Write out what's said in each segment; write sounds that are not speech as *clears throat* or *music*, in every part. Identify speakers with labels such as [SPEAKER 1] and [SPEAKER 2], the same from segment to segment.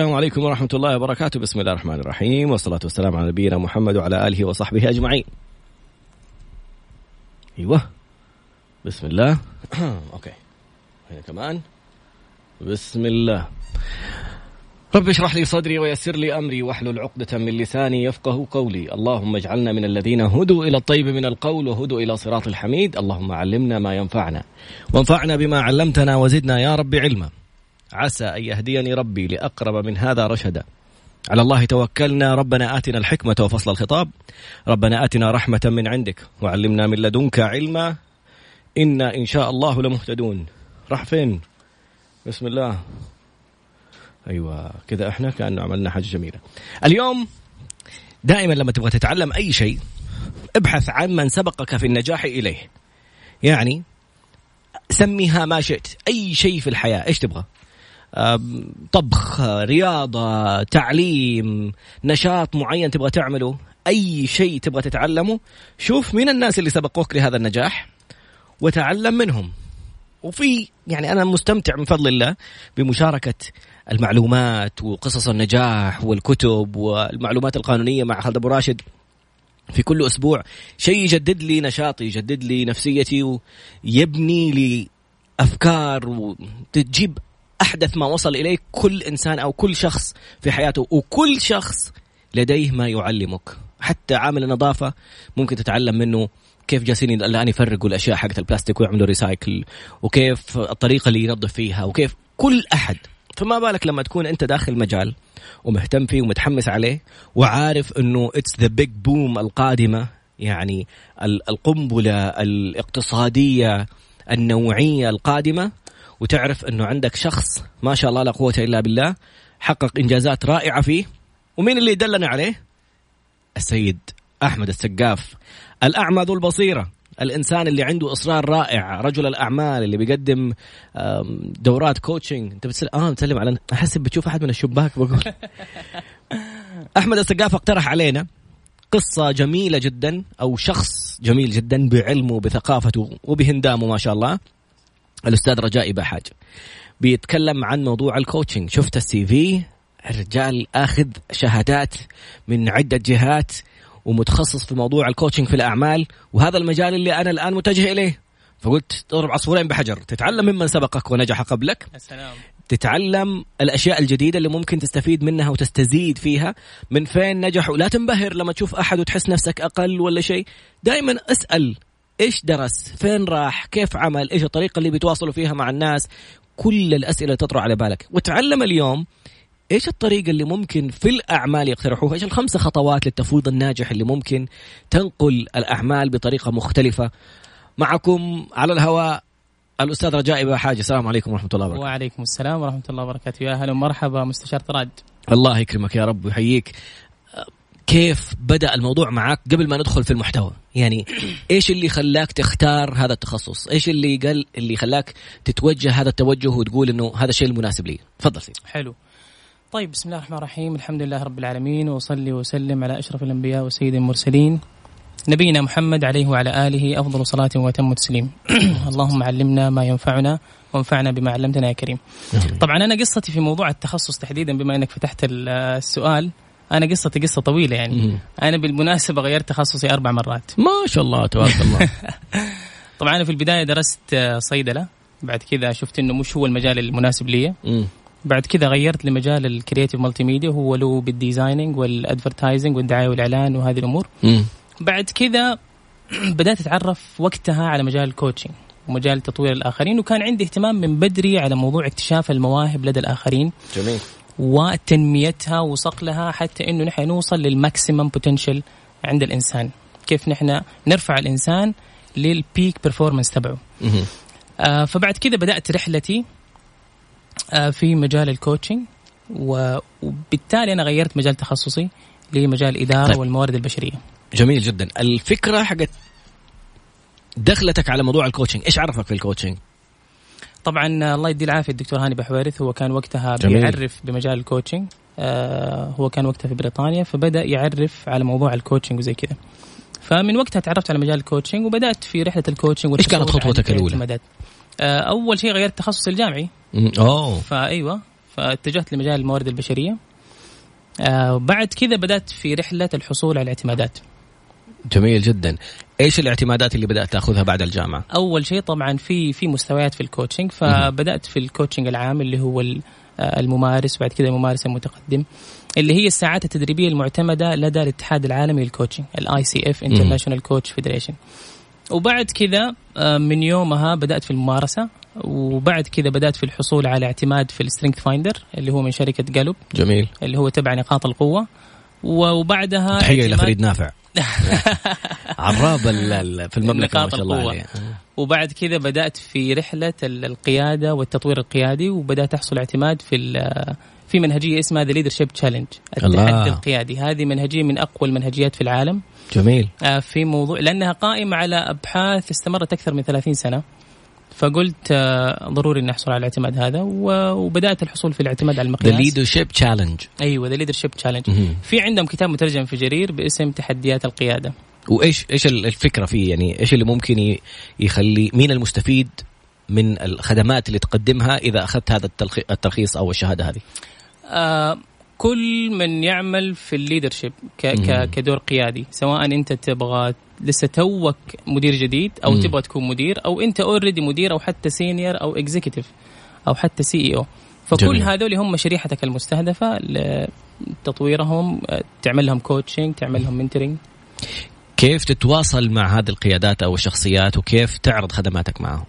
[SPEAKER 1] السلام عليكم ورحمة الله وبركاته. بسم الله الرحمن الرحيم. والصلاة والسلام على نبينا محمد وعلى آله وصحبه أجمعين. أيوة. بسم الله. *clears throat* أوكي. هنا كمان. بسم الله. رب اشرح لي صدري ويسر لي أمري واحلل عقدة من لساني يفقه قولي، اللهم اجعلنا من الذين هدوا إلى الطيب من القول وهدوا إلى صراط الحميد، اللهم علمنا ما ينفعنا. وانفعنا بما علمتنا وزدنا يا رب علما. عسى أن يهديني ربي لأقرب من هذا رشدا. على الله توكلنا. ربنا آتنا الحكمة وفصل الخطاب. ربنا آتنا رحمة من عندك وعلمنا من لدنك علما. إنا إن شاء الله لمهتدون. راح فين؟ بسم الله. أيوه كذا إحنا كأنه عملنا حاجة جميلة. اليوم دائما لما تبغى تتعلم أي شيء ابحث عن من سبقك في النجاح إليه. يعني سميها ما شئت. أي شيء في الحياة. إيش تبغى؟ طبخ رياضة تعليم نشاط معين تبغى تعمله أي شيء تبغى تتعلمه شوف مين الناس اللي سبقوك لهذا النجاح وتعلم منهم. وفي يعني أنا مستمتع من فضل الله بمشاركة المعلومات وقصص النجاح والكتب والمعلومات القانونية مع خالد أبو راشد في كل أسبوع. شيء يجدد لي نشاطي يجدد لي نفسيتي ويبني لي أفكار وتجيب أحدث ما وصل إليه كل إنسان أو كل شخص في حياته وكل شخص لديه ما يعلمك. حتى عامل النظافة ممكن تتعلم منه كيف جالسين الآن يفرقوا الأشياء حقت البلاستيك ويعملوا ريسايكل وكيف الطريقة اللي ينظف فيها وكيف كل أحد. فما بالك لما تكون أنت داخل مجال ومهتم فيه ومتحمس عليه وعارف إنه it's the big boom القادمة يعني القنبلة الاقتصادية النوعية القادمة وتعرف أنه عندك شخص ما شاء الله لا قوة إلا بالله حقق إنجازات رائعة فيه. ومين اللي دلنا عليه؟ السيد أحمد السقاف الأعمى ذو البصيرة الإنسان اللي عنده إصرار رائع رجل الأعمال اللي بيقدم دورات coaching أنت بتسلم آه بتسلم على أحس بتشوف أحد من الشباك بقول. *laughs* أحمد السقاف اقترح علينا قصة جميلة جدا أو شخص جميل جدا بعلمه بثقافته وبهندامه ما شاء الله. الأستاذ رجاء بحاج بيتكلم عن موضوع ال coaching شفت ال CV؟ الرجال آخذ شهادات من عدة جهات ومتخصص في موضوع ال coaching في الأعمال وهذا المجال اللي أنا الآن متجه إليه. فقلت تضرب عصفورين بحجر. تتعلم ممن سبقك ونجح قبلك.
[SPEAKER 2] السلام.
[SPEAKER 1] تتعلم الأشياء الجديدة اللي ممكن تستفيد منها وتستزيد فيها. من فين نجحوا لا تنبهر لما تشوف أحد وتحس نفسك أقل ولا شيء. دائما اسأل إيش درس فين راح؟ كيف عمل؟ إيش الطريقة اللي بيتواصلوا فيها مع الناس؟ كل الأسئلة تطرح على بالك. وتعلم اليوم إيش الطريقة اللي ممكن في الأعمال يقترحوها؟ إيش الخمس خطوات للتفويض الناجح اللي ممكن تنقل الأعمال بطريقة مختلفة؟ معكم على الهواء الأستاذ رجاء بها حاجة السلام عليكم ورحمة الله وبركاته.
[SPEAKER 2] وعليكم السلام ورحمة الله وبركاته. يا أهلا ومرحبا مستشار طراد.
[SPEAKER 1] الله يكرمك يا رب ويحييك. كيف بدأ الموضوع معك قبل ما ندخل في المحتوى؟ يعني إيش اللي خلاك تختار هذا التخصص؟ إيش اللي قال اللي خلاك تتوجه هذا التوجه وتقول إنه هذا الشيء المناسب لي؟ تفضل سيدي.
[SPEAKER 2] حلو. طيب بسم الله الرحمن الرحيم. الحمد لله رب العالمين وصلي وسلم على أشرف الأنبياء وسيد المرسلين. نبينا محمد عليه وعلى آله أفضل صلاة وأتم تسليم *clears throat* اللهم علمنا ما ينفعنا وانفعنا بما علمتنا يا كريم. طبعا أنا قصتي في موضوع التخصص تحديدا بما إنك فتحت السؤال. أنا قصتي قصة طويلة يعني. أنا بالمناسبة غيرت تخصصي أربع مرات.
[SPEAKER 1] ما شاء الله تبارك الله. *laughs*
[SPEAKER 2] طبعا أنا في البداية درست صيدلة. بعد كذا شفت إنه مش هو المجال المناسب لي. بعد كذا غيرت لمجال ال creative multimedia وهو له بال designing وال advertising والدعاية والإعلان وهذه الأمور. بعد كذا *clears throat* بدأت أتعرف وقتها على مجال ال coaching ومجال تطوير الآخرين. وكان عندي اهتمام من بدري على موضوع اكتشاف المواهب لدى الآخرين.
[SPEAKER 1] جميل.
[SPEAKER 2] وتنميتها وصقلها حتى إنه نحن نوصل لل maximum potential عند الإنسان. كيف نحن نرفع الإنسان لل peak performance تبعه. آه فبعد كذا بدأت رحلتي آه في مجال ال coaching وبالتالي أنا غيرت مجال تخصصي لمجال الإدارة طيب. والموارد البشرية.
[SPEAKER 1] جميل جدا. الفكرة حقت دخلتك على موضوع ال coaching إيش عرفك في الكوتشنج
[SPEAKER 2] طبعا الله يدي العافية الدكتور هاني بحويرث هو كان وقتها جميل. بيعرف بمجال ال coaching آه هو كان وقتها في بريطانيا فبدأ يعرف على موضوع ال coaching وزي كذا. فمن وقتها تعرفت على مجال ال coaching وبدأت في رحلة ال
[SPEAKER 1] coaching إيش كانت خطوتك الأولى؟
[SPEAKER 2] آه أول شيء غيرت تخصصي الجامعي.
[SPEAKER 1] أوه.
[SPEAKER 2] فأيوة فاتجهت لمجال الموارد البشرية. آه وبعد كذا بدأت في رحلة الحصول على الاعتمادات.
[SPEAKER 1] جميل جدا. إيش الاعتمادات اللي بدأت تأخذها بعد الجامعة؟
[SPEAKER 2] أول شيء طبعا في في مستويات في ال coaching فبدأت في ال coaching العام اللي هو آه، الممارس وبعد كذا الممارس المتقدم اللي هي الساعات التدريبية المعتمدة لدى الاتحاد العالمي لل coaching ال ICF International Coach Federation وبعد كذا آه، من يومها بدأت في الممارسة وبعد كذا بدأت في الحصول على اعتماد في ال StrengthsFinder اللي هو من شركة جالوب
[SPEAKER 1] جميل.
[SPEAKER 2] اللي هو تبع نقاط القوة. وبعدها
[SPEAKER 1] تحية إلى فريد نافع. *laughs* عراب في المملكة
[SPEAKER 2] ما شاء الله عليه. وبعد كذا بدأت في رحلة القيادة والتطوير القيادي وبدأت أحصل اعتماد في في منهجية اسمها The Leadership Challenge التحدي القيادي. هذه منهجية من أقوى المنهجيات في العالم.
[SPEAKER 1] جميل.
[SPEAKER 2] آه، في موضوع لأنها قائمة على أبحاث استمرت أكثر من 30 سنة. فقلت آه، ضروري إني أحصل على الاعتماد هذا وبدأت الحصول في الاعتماد على المقياس.
[SPEAKER 1] The Leadership Challenge
[SPEAKER 2] أيوه The Leadership Challenge في عندهم كتاب مترجم في جرير باسم تحديات القيادة.
[SPEAKER 1] وإيش إيش الفكرة فيه؟ يعني إيش اللي ممكن يخلي مين المستفيد من الخدمات اللي تقدمها إذا أخذت هذا الترخيص أو الشهادة هذه؟
[SPEAKER 2] آه كل من يعمل في ال leadership كدور قيادي سواء أنت تبغى لسه توك مدير جديد أو مم. تبغى تكون مدير أو أنت already مدير أو حتى senior أو executive أو حتى CEO فكل هذول هم شريحتك المستهدفة لتطويرهم تعمل لهم coaching تعمل لهم mentoring
[SPEAKER 1] كيف تتواصل مع هذه القيادات أو الشخصيات وكيف تعرض خدماتك معهم؟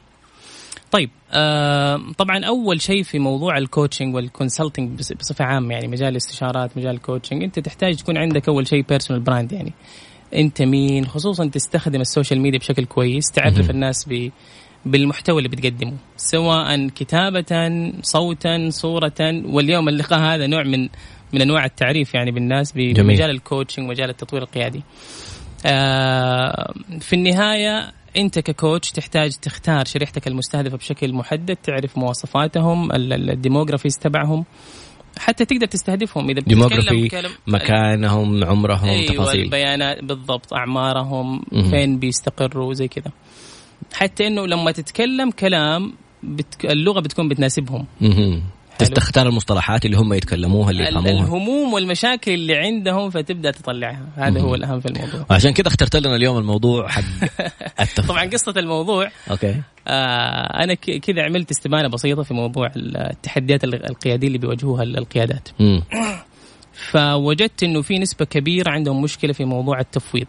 [SPEAKER 2] طيب آه طبعا أول شيء في موضوع ال coaching وال consulting بصفة عامة يعني مجال الاستشارات مجال ال coaching أنت تحتاج تكون عندك أول شيء personal brand يعني أنت مين خصوصا تستخدم ال social media بشكل كويس تعرف الناس ب بالمحتوى اللي بتقدمه سواء كتابة صوتا صورة واليوم اللقاء هذا نوع من من أنواع التعريف يعني بالناس بمجال ال coaching ومجال التطوير القيادي. آه في النهاية انت ك coach تحتاج تختار شريحتك المستهدفة بشكل محدد تعرف مواصفاتهم ال demographics تبعهم حتى تقدر تستهدفهم
[SPEAKER 1] إذا ديموغرافي مكانهم عمرهم
[SPEAKER 2] أيوة
[SPEAKER 1] تفاصيل.
[SPEAKER 2] البيانات بالضبط أعمارهم م- فين بيستقروا زي كذا. حتى إنه لما تتكلم كلام بت... اللغة بتكون بتناسبهم.
[SPEAKER 1] تختار المصطلحات اللي هم يتكلموها اللي يفهموها.
[SPEAKER 2] الهموم والمشاكل اللي عندهم فتبدأ تطلعها. هذا هو الأهم في الموضوع.
[SPEAKER 1] عشان كذا اخترت لنا اليوم الموضوع حق *laughs*
[SPEAKER 2] طبعا قصة الموضوع.
[SPEAKER 1] أوكي.
[SPEAKER 2] آه أنا كذا عملت استبانه بسيطة في موضوع التحديات القيادية اللي بيواجهوها القيادات. فوجدت إنه في نسبة كبيرة عندهم مشكلة في موضوع التفويض.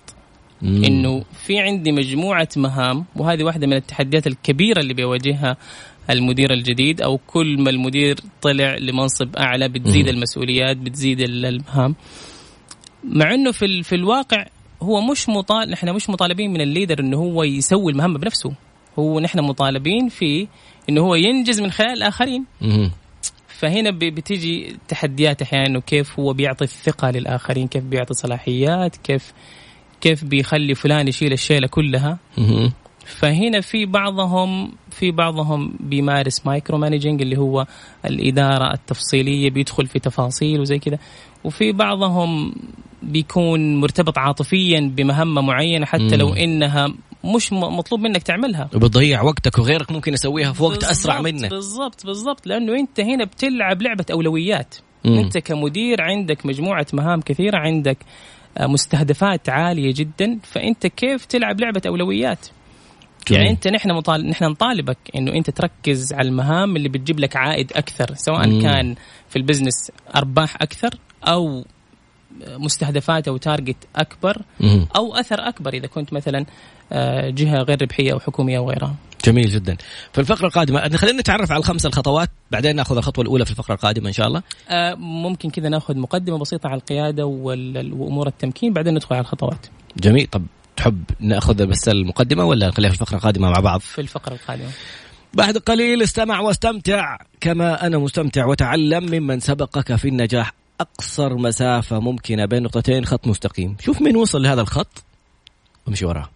[SPEAKER 2] إنه في عندي مجموعة مهام وهذه واحدة من التحديات الكبيرة اللي بيواجهها المدير الجديد أو كل ما المدير طلع لمنصب أعلى بتزيد مم. المسؤوليات بتزيد المهام مع إنه في في الواقع هو مش مطالب نحن مش مطالبين من الليدر إنه هو يسوي المهمه بنفسه هو نحن مطالبين فيه إنه هو ينجز من خلال الآخرين
[SPEAKER 1] مم.
[SPEAKER 2] فهنا بتيجي تحديات أحيانا إنه كيف هو بيعطي الثقة للآخرين كيف بيعطي صلاحيات كيف كيف بيخلي فلان يشيل الشيلة كلها. فهنا في بعضهم في بعضهم بيمارس micro managing اللي هو الإدارة التفصيلية بيدخل في تفاصيل وزي كذا. وفي بعضهم بيكون مرتبط عاطفيا بمهمة معينة حتى لو إنها مش مطلوب منك تعملها.
[SPEAKER 1] وبتضيع وقتك وغيرك ممكن يسويها في وقت أسرع منك.
[SPEAKER 2] بالضبط بالضبط. لأنه أنت هنا بتلعب لعبة أولويات. مم. أنت كمدير عندك مجموعة مهام كثيرة عندك مستهدفات عالية جدا. فأنت كيف تلعب لعبة أولويات؟ جميل. يعني انت نحن مطالب نحن نطالبك إنه انت تركز على المهام اللي بتجيب لك عائد أكثر سواء مم. كان في ال business أرباح أكثر أو مستهدفات أو target أكبر
[SPEAKER 1] مم.
[SPEAKER 2] أو أثر أكبر إذا كنت مثلا آه، جهة غير ربحية أو حكومية أو غيرها.
[SPEAKER 1] جميل جدا. في الفقرة القادمة خلينا نتعرف على الخمس الخطوات بعدين نأخذ الخطوة الأولى في الفقرة القادمة إن شاء الله.
[SPEAKER 2] آه، ممكن كذا نأخذ مقدمة بسيطة على القيادة وأمور التمكين بعدين ندخل على الخطوات.
[SPEAKER 1] جميل طب تحب نأخذ بس المقدمه ولا نخليها في الفقرة القادمة مع بعض؟
[SPEAKER 2] في الفقرة القادمة.
[SPEAKER 1] بعد قليل استمع واستمتع كما أنا مستمتع وتعلم ممن سبقك في النجاح أقصر مسافة ممكنة بين نقطتين خط مستقيم، شوف مين وصل لهذا الخط وامشي وراه.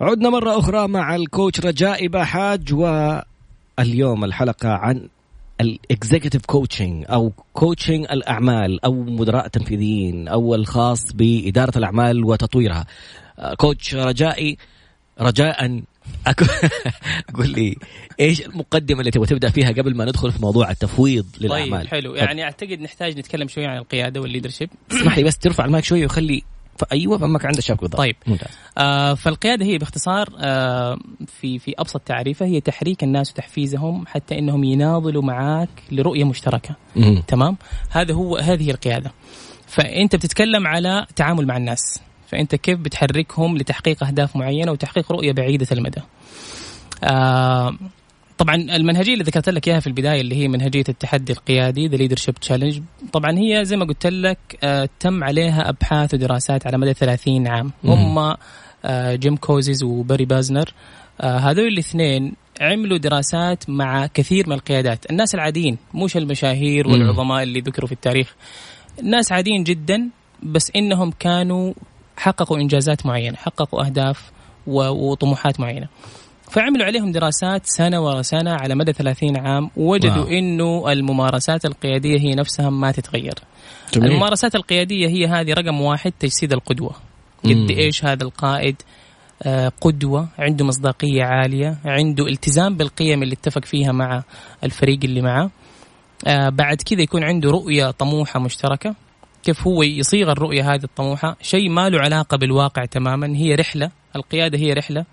[SPEAKER 1] عدنا مرة أخرى مع ال coach رجائي باحاج واليوم الحلقة عن ال executive coaching أو coaching الأعمال أو مدراء تنفيذيين أو الخاص بإدارة الأعمال وتطويرها. coach رجائي رجاء. *laughs* قول لي إيش المقدمة اللي تبغى تبدا فيها قبل ما ندخل في موضوع التفويض للأعمال؟
[SPEAKER 2] طيب حلو. يعني أعتقد نحتاج نتكلم شوي عن القيادة وال leadership.
[SPEAKER 1] اسمح لي بس ترفع المايك شوي وخلي أيوه فمك عند الشبكه بالضبط
[SPEAKER 2] طيب. ممتاز. آه فالقيادة هي باختصار آه في في أبسط تعريفها هي تحريك الناس وتحفيزهم حتى إنهم يناضلوا معاك لرؤية مشتركة. مم. تمام؟ هذا هو هذه القيادة. فأنت بتتكلم على تعامل مع الناس. فأنت كيف بتحركهم لتحقيق أهداف معينة وتحقيق رؤية بعيدة المدى. آه طبعا المنهجية اللي ذكرت لك إياها في البداية اللي هي منهجية التحدي القيادي The Leadership Challenge طبعا هي زي ما قلت لك آه تم عليها أبحاث ودراسات على مدى 30 عام. هم آه جيم كوزيز وباري بوزنر آه هذول الاثنين عملوا دراسات مع كثير من القيادات. الناس العاديين مش المشاهير والعظماء اللي ذكروا في التاريخ. ناس عاديين جدا بس إنهم كانوا حققوا إنجازات معينة حققوا أهداف وطموحات معينة. فعملوا عليهم دراسات سنة ورا سنة على مدى 30 عام ووجدوا واو. أنه الممارسات القيادية هي نفسها ما تتغير. جميل. الممارسات القيادية هي هذه رقم واحد تجسيد القدوة. قد إيش هذا القائد؟ آه، قدوة عنده مصداقية عالية عنده التزام بالقيم اللي اتفق فيها مع الفريق اللي معه. آه، بعد كذا يكون عنده رؤية طموحة مشتركة. كيف هو يصيغ الرؤية هذه الطموحة؟ شيء ما له علاقة بالواقع تماما هي رحلة القيادة هي رحلة.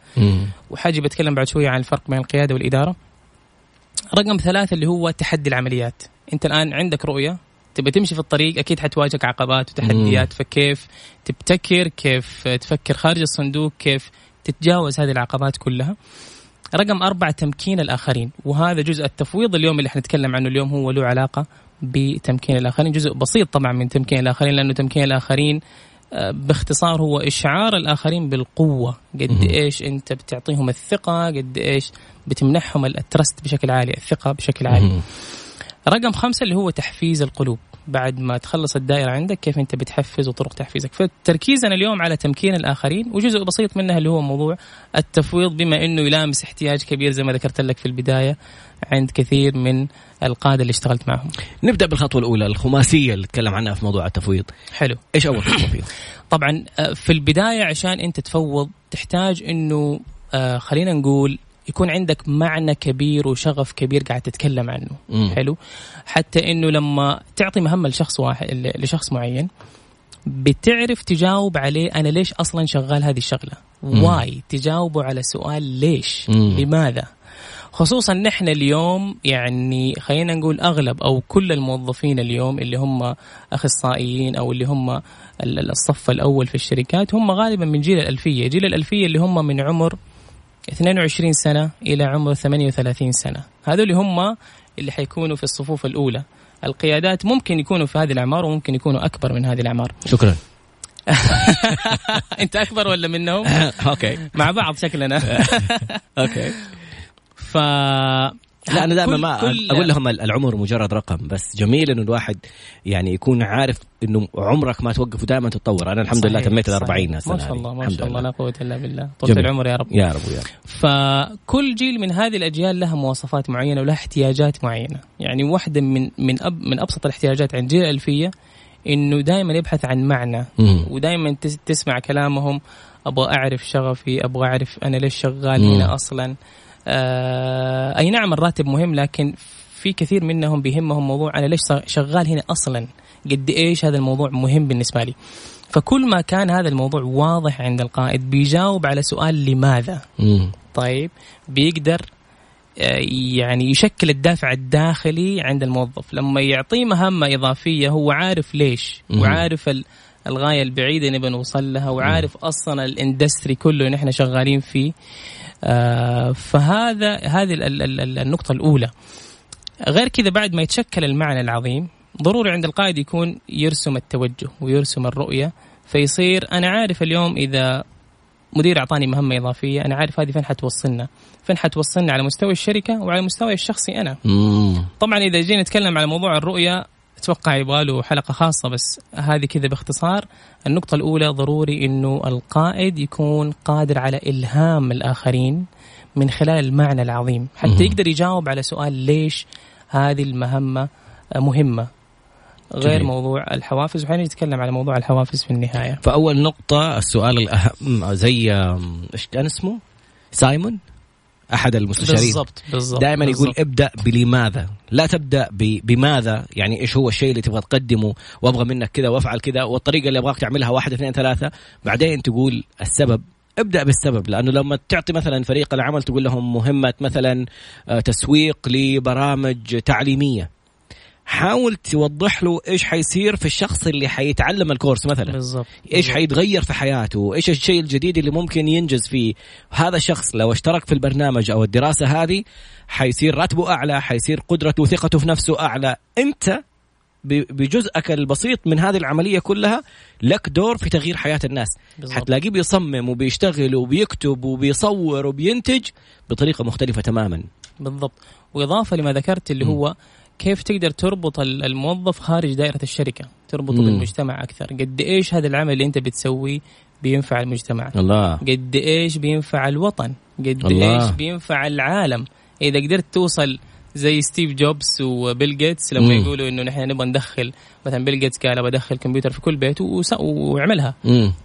[SPEAKER 2] وحاجة بتكلم بعد شوية عن الفرق بين القيادة والإدارة. رقم ثلاثة اللي هو تحدي العمليات. أنت الآن عندك رؤية تبي تمشي في الطريق أكيد حتواجهك عقبات وتحديات. فكيف تبتكر كيف تفكر خارج الصندوق كيف تتجاوز هذه العقبات كلها. رقم أربعة تمكين الآخرين. وهذا جزء التفويض اليوم اللي حنتكلم عنه اليوم هو له علاقة بتمكين الآخرين. جزء بسيط طبعا من تمكين الآخرين لأنه تمكين الآخرين باختصار هو إشعار الآخرين بالقوة. قد إيش أنت بتعطيهم الثقة قد إيش بتمنحهم الترست بشكل عالي الثقة بشكل عالي. رقم خمسة اللي هو تحفيز القلوب. بعد ما تخلص الدائرة عندك كيف أنت بتحفز وطرق تحفيزك. فتركيزنا اليوم على تمكين الآخرين وجزء بسيط منها اللي هو موضوع التفويض بما أنه يلامس احتياج كبير زي ما ذكرت لك في البداية عند كثير من القادة اللي اشتغلت معهم.
[SPEAKER 1] نبدأ بالخطوة الأولى الخماسية اللي تكلم عنها في موضوع التفويض.
[SPEAKER 2] حلو.
[SPEAKER 1] إيش أول خطوة فيه؟ *coughs*
[SPEAKER 2] طبعا آه، في البداية عشان أنت تفوض تحتاج أنه آه، خلينا نقول يكون عندك معنى كبير وشغف كبير قاعد تتكلم عنه. مم. حلو؟ حتى إنه لما تعطي مهمة لشخص واحد لشخص معين بتعرف تجاوب عليه أنا ليش أصلا شغال هذه الشغلة؟ واي؟ تجاوبه على سؤال ليش؟ مم. لماذا؟ خصوصا نحن اليوم يعني خلينا نقول أغلب أو كل الموظفين اليوم اللي هم أخصائيين أو اللي هم الصف الأول في الشركات هم غالبا من جيل الألفية، جيل الألفية اللي هم من عمر 22 سنة إلى عمر 38 سنة. هذول هم اللي حيكونوا في الصفوف الأولى. القيادات ممكن يكونوا في هذه الأعمار وممكن يكونوا أكبر من هذه الأعمار. *laughs*
[SPEAKER 1] شكرا.
[SPEAKER 2] أنت أكبر ولا منهم؟ *laughs*
[SPEAKER 1] أوكي.
[SPEAKER 2] مع بعض شكلنا *laughs*
[SPEAKER 1] أوكي.
[SPEAKER 2] ف
[SPEAKER 1] لا أنا دائما ما أقول لهم العمر مجرد رقم بس جميل إنه الواحد يعني يكون عارف إنه عمرك ما توقف ودائما تتطور. أنا الحمد لله تميت ال 40
[SPEAKER 2] سنه ما شاء الله ما شاء الله لا قوة إلا بالله. طول العمر يا رب.
[SPEAKER 1] يا رب يا رب.
[SPEAKER 2] فكل جيل من هذه الأجيال لها مواصفات معينة ولها احتياجات معينة. يعني واحدة من من أب من أبسط الاحتياجات عند جيل الالفيه إنه دائما يبحث عن معنى ودائما تسمع كلامهم. أبغى أعرف شغفي أبغى أعرف أنا ليش شغال هنا أصلا. آه أي نعم الراتب مهم لكن في كثير منهم بيهمهم موضوع أنا ليش شغال هنا أصلا؟ قد إيش هذا الموضوع مهم بالنسبة لي؟ فكل ما كان هذا الموضوع واضح عند القائد بيجاوب على سؤال لماذا؟ مم. طيب بيقدر آه، يعني يشكل الدافع الداخلي عند الموظف. لما يعطيه مهمة إضافية هو عارف ليش وعارف الغاية البعيدة نبي نوصل لها وعارف أصلا الإندستري كله نحن شغالين فيه. فهذا هذه النقطة الأولى. غير كذا بعد ما يتشكل المعنى العظيم ضروري عند القائد يكون يرسم التوجه ويرسم الرؤية فيصير أنا عارف اليوم إذا مدير أعطاني مهمة إضافية أنا عارف هذه فين حتوصلنا. فين حتوصلنا على مستوى الشركة وعلى مستوى الشخصي أنا. مم. طبعا إذا جينا نتكلم على موضوع الرؤية أتوقع يبغى له حلقة خاصة بس هذه كذا باختصار. النقطة الأولى ضروري إنه القائد يكون قادر على إلهام الآخرين من خلال المعنى العظيم. حتى يقدر يجاوب على سؤال ليش هذه المهمة مهمة. غير جميل. موضوع الحوافز وحين نتكلم على موضوع الحوافز في النهاية.
[SPEAKER 1] فأول نقطة السؤال الأهم زي إيش كان اسمه؟ سايمون؟ أحد المستشارين.
[SPEAKER 2] بالضبط بالضبط
[SPEAKER 1] دائما يقول ابدأ بلماذا؟ لا تبدأ بماذا؟ يعني إيش هو الشيء اللي تبغى تقدمه؟ وأبغى منك كذا وأفعل كذا والطريقة اللي أبغاك تعملها واحد اثنين ثلاثة. بعدين تقول السبب. ابدأ بالسبب لأنه لما تعطي مثلا فريق العمل تقول لهم مهمة مثلا آه، تسويق لبرامج تعليمية. حاول توضح له إيش حيصير في الشخص اللي حيتعلم الكورس مثلا.
[SPEAKER 2] بالضبط.
[SPEAKER 1] إيش حيتغير في حياته؟ إيش الشيء الجديد اللي ممكن ينجز فيه؟ هذا الشخص لو اشترك في البرنامج أو الدراسة هذه حيصير راتبه أعلى حيصير قدرته وثقته في نفسه أعلى. أنت بجزءك البسيط من هذه العملية كلها لك دور في تغيير حياة الناس. بالضبط. حتلاقيه بيصمم وبيشتغل وبيكتب وبيصور وبينتج بطريقة مختلفة تماما.
[SPEAKER 2] بالضبط. وإضافة لما ذكرت اللي م. هو كيف تقدر تربط الموظف خارج دائرة الشركة؟ تربطه مم. بالمجتمع أكثر. قد إيش هذا العمل اللي أنت بتسويه بينفع المجتمع؟
[SPEAKER 1] الله.
[SPEAKER 2] قد إيش بينفع الوطن؟ قد الله. إيش بينفع العالم؟ إذا قدرت توصل زي ستيف جوبز وبيل جيتس لما مم. يقولوا إنه نحن نبغى ندخل مثلا بيل جيتس قال بدخل كمبيوتر في كل بيت وعملها.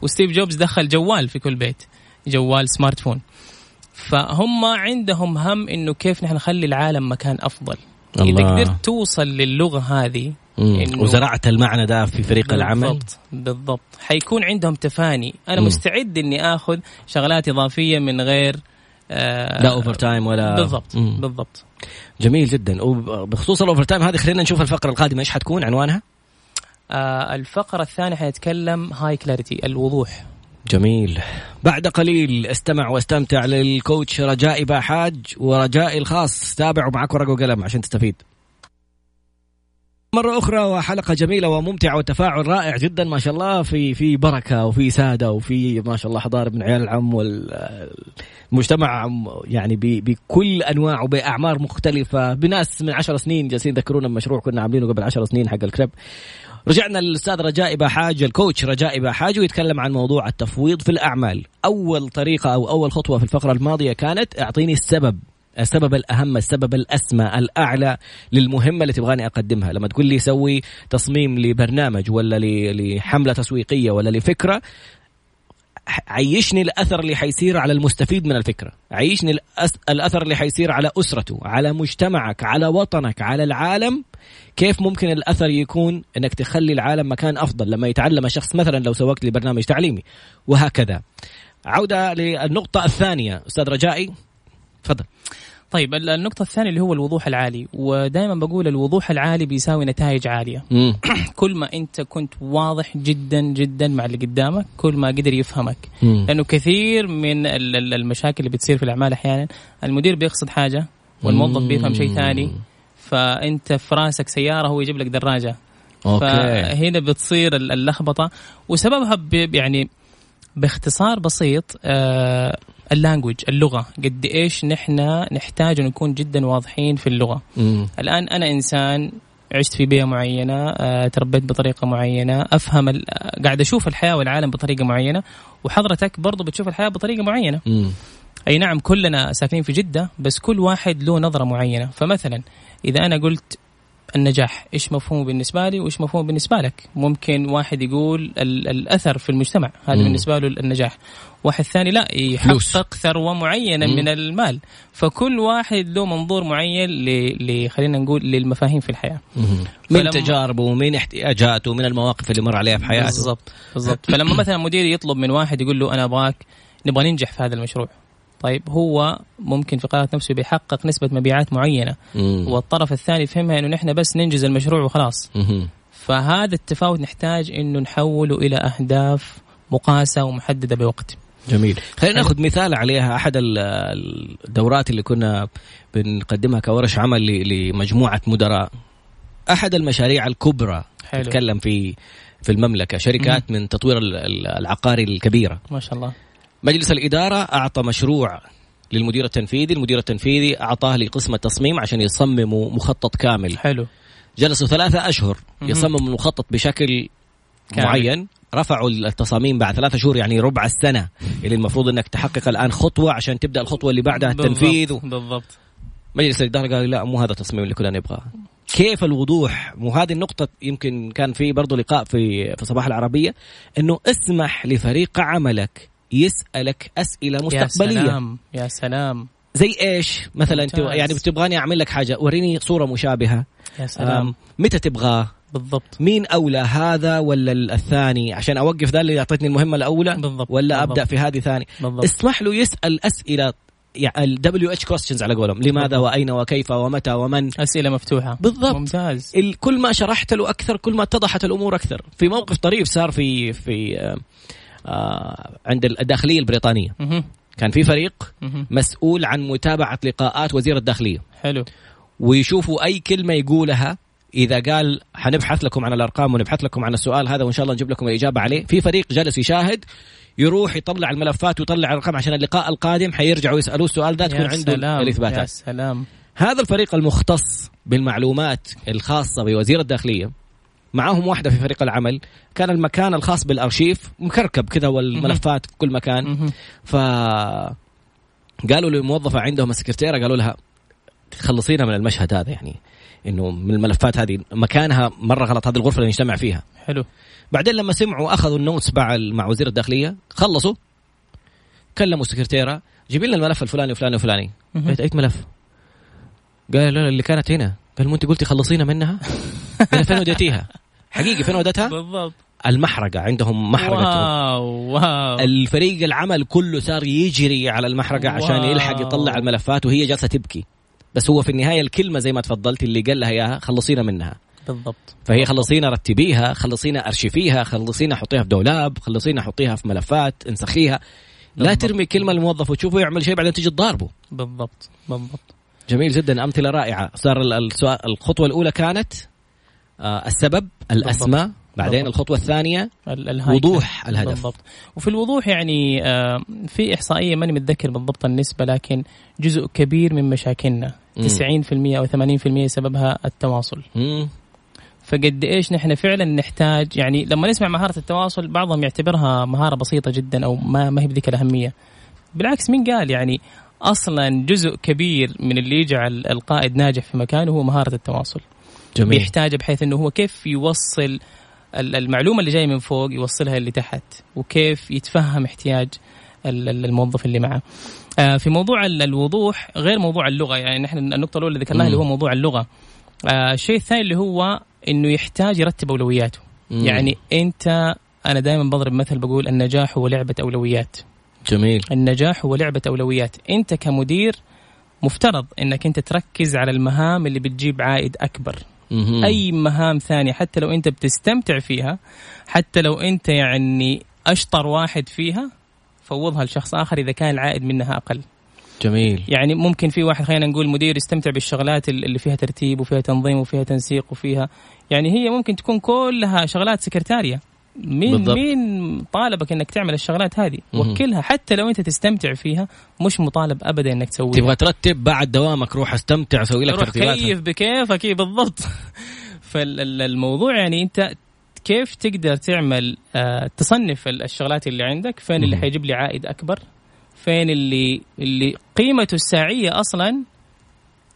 [SPEAKER 2] وستيف جوبز دخل جوال في كل بيت جوال smartphone. فهم عندهم هم إنه كيف نحن نخلي العالم مكان أفضل. الله. اذا قدرت توصل للغة هذه
[SPEAKER 1] إنه وزرعت المعنى ده في فريق
[SPEAKER 2] بالضبط
[SPEAKER 1] العمل؟
[SPEAKER 2] بالضبط بالضبط. حيكون عندهم تفاني. أنا مم. مستعد إني آخذ شغلات إضافية من غير
[SPEAKER 1] آه لا overtime ولا
[SPEAKER 2] بالضبط مم. بالضبط.
[SPEAKER 1] جميل جدا. وبخصوص ال overtime هذه خلينا نشوف الفقرة القادمة. إيش حتكون؟ عنوانها؟
[SPEAKER 2] آه الفقرة الثانية حنتكلم high clarity الوضوح.
[SPEAKER 1] جميل. بعد قليل استمع واستمتع لل coach رجائي باحاج ورجائي الخاص. تابعوا معك ورقه وقلم عشان تستفيد. مرة أخرى وحلقة جميلة وممتعة وتفاعل رائع جدا ما شاء الله. في في بركة وفي سادة وفي ما شاء الله حضارة من عيال العم والمجتمع يعني بكل أنواعه بأعمار مختلفة. بناس من عشر سنين جالسين يذكرونا بمشروع كنا عاملينه قبل عشر سنين حق الكريب. رجعنا للأستاذ رجاء باحاج الكوتش رجاء باحاج ويتكلم عن موضوع التفويض في الأعمال. أول طريقة أو أول خطوة في الفقرة الماضية كانت أعطيني السبب السبب الأهم السبب الأسمى الأعلى للمهمة اللي تبغاني أقدمها. لما تقول لي سوي تصميم لبرنامج ولا لحملة تسويقية ولا لفكرة عيشني الأثر اللي حيصير على المستفيد من الفكرة. عيشني الأثر اللي حيصير على أسرته على مجتمعك على وطنك على العالم. كيف ممكن الأثر يكون إنك تخلي العالم مكان أفضل لما يتعلم الشخص مثلا لو سوقت لي برنامج تعليمي؟ وهكذا. عودة للنقطة الثانية. أستاذ رجائي تفضل.
[SPEAKER 2] طيب النقطة الثانية اللي هو الوضوح العالي. ودائما بقول الوضوح العالي بيساوي نتائج عالية. *clears throat* كل ما أنت كنت واضح جدا جدا مع اللي قدامك كل ما قدر يفهمك. مم. لأنه كثير من المشاكل اللي بتصير في الأعمال أحيانا المدير بيقصد حاجة والموظف بيفهم شيء ثاني. فأنت في راسك سيارة هو يجيب لك دراجة okay. فهنا بتصير اللخبطة وسببها يعني باختصار بسيط آه ال language اللغة قد إيش نحن نحتاج نكون جدا واضحين في اللغة مم. الآن أنا إنسان عشت في بيئة معينة آه، تربيت بطريقة معينة أفهم قاعد أشوف الحياة والعالم بطريقة معينة وحضرتك برضو بتشوف الحياة بطريقة معينة مم. أي نعم كلنا ساكنين في جدة بس كل واحد له نظرة معينة فمثلا إذا أنا قلت النجاح إيش مفهومه بالنسبة لي وإيش مفهومه بالنسبة لك؟ ممكن واحد يقول الأثر في المجتمع هذا بالنسبة له النجاح. واحد ثاني لا يحقق ثروه معينه مم. من المال. فكل واحد له منظور معين ل خلينا نقول للمفاهيم في الحياة.
[SPEAKER 1] من تجاربه ومن احتياجاته ومن المواقف اللي مر عليها في حياته.
[SPEAKER 2] بالضبط بالضبط. فلما *coughs* مثلا مدير يطلب من واحد يقول له أنا أبغاك نبغى ننجح في هذا المشروع. طيب هو ممكن في قناة نفسه بيحقق نسبة مبيعات معينة مم. والطرف الثاني فهمها إنه نحن بس ننجز المشروع وخلاص مم. فهذا التفاوت نحتاج إنه نحوله إلى أهداف مقاسة ومحددة بوقت
[SPEAKER 1] جميل خلينا ناخذ مثال عليها أحد الدورات اللي كنا بنقدمها كورش عمل لمجموعة مدراء أحد المشاريع الكبرى حلو. تتكلم في في المملكة شركات مم. من تطوير العقاري الكبيرة
[SPEAKER 2] ما شاء الله
[SPEAKER 1] مجلس الإدارة أعطى مشروع للمدير التنفيذي المدير التنفيذي أعطاه لقسم التصميم عشان يصمموا مخطط كامل.
[SPEAKER 2] حلو.
[SPEAKER 1] جلسوا ثلاثة أشهر يصمموا المخطط بشكل كامل. معين. رفعوا التصاميم بعد ثلاثة شهور يعني ربع السنة اللي المفروض إنك تحقق الآن خطوة عشان تبدأ الخطوة اللي بعدها التنفيذ
[SPEAKER 2] بالضبط, بالضبط.
[SPEAKER 1] مجلس الإدارة قال لا مو هذا التصميم اللي كنا نبغاه. كيف الوضوح؟ وهذه النقطة يمكن كان في برضه لقاء في في صباح العربية إنه اسمح لفريق عملك يسألك أسئلة مستقبلية.
[SPEAKER 2] يا سلام يا سلام.
[SPEAKER 1] زي إيش؟ مثلا انت. يعني بتبغاني أعمل لك حاجة وريني صورة مشابهة.
[SPEAKER 2] يا سلام.
[SPEAKER 1] متى تبغاه؟
[SPEAKER 2] بالضبط.
[SPEAKER 1] مين أولى هذا ولا الثاني؟ عشان أوقف ذا اللي أعطيتني المهمة الأولى.
[SPEAKER 2] بالضبط.
[SPEAKER 1] ولا
[SPEAKER 2] بالضبط.
[SPEAKER 1] أبدأ في هذه ثاني؟
[SPEAKER 2] بالضبط.
[SPEAKER 1] اسمح له يسأل أسئلة يعني الدبليو اتش كويستشنز على قولهم. لماذا
[SPEAKER 2] بالضبط.
[SPEAKER 1] وأين وكيف ومتى ومن؟
[SPEAKER 2] أسئلة مفتوحة.
[SPEAKER 1] بالضبط.
[SPEAKER 2] ممتاز.
[SPEAKER 1] كل ما شرحت له أكثر كل ما اتضحت الأمور أكثر. في موقف طريف صار في في عند الداخلية
[SPEAKER 2] البريطانية.
[SPEAKER 1] كان في فريق. مسؤول عن متابعة لقاءات وزير الداخلية.
[SPEAKER 2] حلو.
[SPEAKER 1] ويشوفوا أي كلمة يقولها إذا قال حنبحث لكم عن الأرقام ونبحث لكم عن السؤال هذا وإن شاء الله نجيب لكم الإجابة عليه. في فريق جالس يشاهد يروح يطلع الملفات ويطلع الارقام عشان اللقاء القادم حيرجعوا يسألوه السؤال ذا تكون
[SPEAKER 2] يا
[SPEAKER 1] عنده
[SPEAKER 2] سلام يا
[SPEAKER 1] الاثباتات
[SPEAKER 2] سلام.
[SPEAKER 1] هذا الفريق المختص بالمعلومات الخاصة بوزير الداخلية. معاهم واحدة في فريق العمل كان المكان الخاص بالأرشيف مكركب كذا والملفات في كل مكان. ف قالوا للموظفه عندهم السكرتيره قالوا لها خلصينا من المشهد هذا يعني إنه من الملفات هذه مكانها مرة غلط هذه الغرفة اللي نجتمع فيها
[SPEAKER 2] حلو
[SPEAKER 1] بعدين لما سمعوا أخذوا ال notes مع مع وزير الداخلية خلصوا كلموا السكرتيره جيبي لنا الملف الفلاني وفلاني وفلاني. قالت اي ملف؟ قال لا، اللي كانت هنا قال مو أنت قلتي خلصينا منها؟ *laughs* قال فين وديتيها؟ حقيقي فين ودتها؟
[SPEAKER 2] بالضبط.
[SPEAKER 1] المحرقة. عندهم محرقة.
[SPEAKER 2] wow wow.
[SPEAKER 1] الفريق العمل كله صار يجري على المحرقة عشان
[SPEAKER 2] wow.
[SPEAKER 1] يلحق يطلع الملفات وهي جالسة تبكي. بس هو في النهاية الكلمة زي ما تفضلت اللي قال لها إياها خلصينا منها.
[SPEAKER 2] بالضبط.
[SPEAKER 1] فهي خلصينا رتبيها خلصينا أرشفيها خلصينا حطيها في دولاب خلصينا حطيها في ملفات انسخيها. لا. ترمي كلمة للموظف وتشوفه يعمل شيء بعدين تجي تضاربه.
[SPEAKER 2] بالضبط بالضبط.
[SPEAKER 1] جميل جدا أمثلة رائعة. صار ال- السؤال الخطوة الأولى كانت؟ آه السبب الأسماء بعدين
[SPEAKER 2] بالضبط. الخطوة الثانية.
[SPEAKER 1] وضوح الهدف
[SPEAKER 2] بالضبط وفي الوضوح يعني آه، في إحصائية ماني متذكر بالضبط النسبة لكن جزء كبير من مشاكلنا
[SPEAKER 1] مم.
[SPEAKER 2] 90% أو 80% سببها التواصل
[SPEAKER 1] مم.
[SPEAKER 2] فقد إيش نحن فعلا نحتاج يعني لما نسمع مهارة التواصل بعضهم يعتبرها مهارة بسيطة جدا أو ما ما هي بذيك الأهمية بالعكس مين قال يعني أصلا جزء كبير من اللي يجعل القائد ناجح في مكانه هو مهارة التواصل
[SPEAKER 1] جميل
[SPEAKER 2] بيحتاج بحيث إنه هو كيف يوصل ال- المعلومة اللي جاية من فوق يوصلها اللي تحت وكيف يتفهم احتياج ال- ال- الموظف اللي معه. آه، في موضوع ال- الوضوح غير موضوع اللغة يعني نحن النقطة الأولى اللي ذكرناها. اللي هو موضوع اللغة. آه، الشيء الثاني اللي هو إنه يحتاج يرتب أولوياته.
[SPEAKER 1] مم.
[SPEAKER 2] يعني أنت أنا دائما بضرب مثل بقول النجاح هو لعبة أولويات.
[SPEAKER 1] جميل
[SPEAKER 2] النجاح هو لعبة أولويات، أنت كمدير مفترض إنك أنت تركز على المهام اللي بتجيب عائد
[SPEAKER 1] أكبر.
[SPEAKER 2] أي مهام ثانية حتى لو أنت بتستمتع فيها حتى لو أنت يعني أشطر واحد فيها فوضها لشخص آخر إذا كان العائد منها أقل.
[SPEAKER 1] جميل.
[SPEAKER 2] يعني ممكن في واحد خلينا نقول مدير يستمتع بالشغلات اللي فيها ترتيب وفيها تنظيم وفيها تنسيق وفيها. يعني هي ممكن تكون كلها شغلات سكرتارية. مين
[SPEAKER 1] بالضبط.
[SPEAKER 2] مين طالبك إنك تعمل الشغلات هذه. وكلها حتى لو أنت تستمتع فيها مش مطالب ابدا إنك تسويها.
[SPEAKER 1] تبغى ترتب بعد دوامك روح استمتع أسوي لك
[SPEAKER 2] روح
[SPEAKER 1] ترتيبات
[SPEAKER 2] كيف بكيفك. إيه بالضبط. *laughs* فالموضوع يعني أنت كيف تقدر تعمل آه، تصنف ال- الشغلات اللي عندك؟ فين اللي. حيجيب لي عائد أكبر؟ فين اللي اللي قيمته الساعيه أصلا؟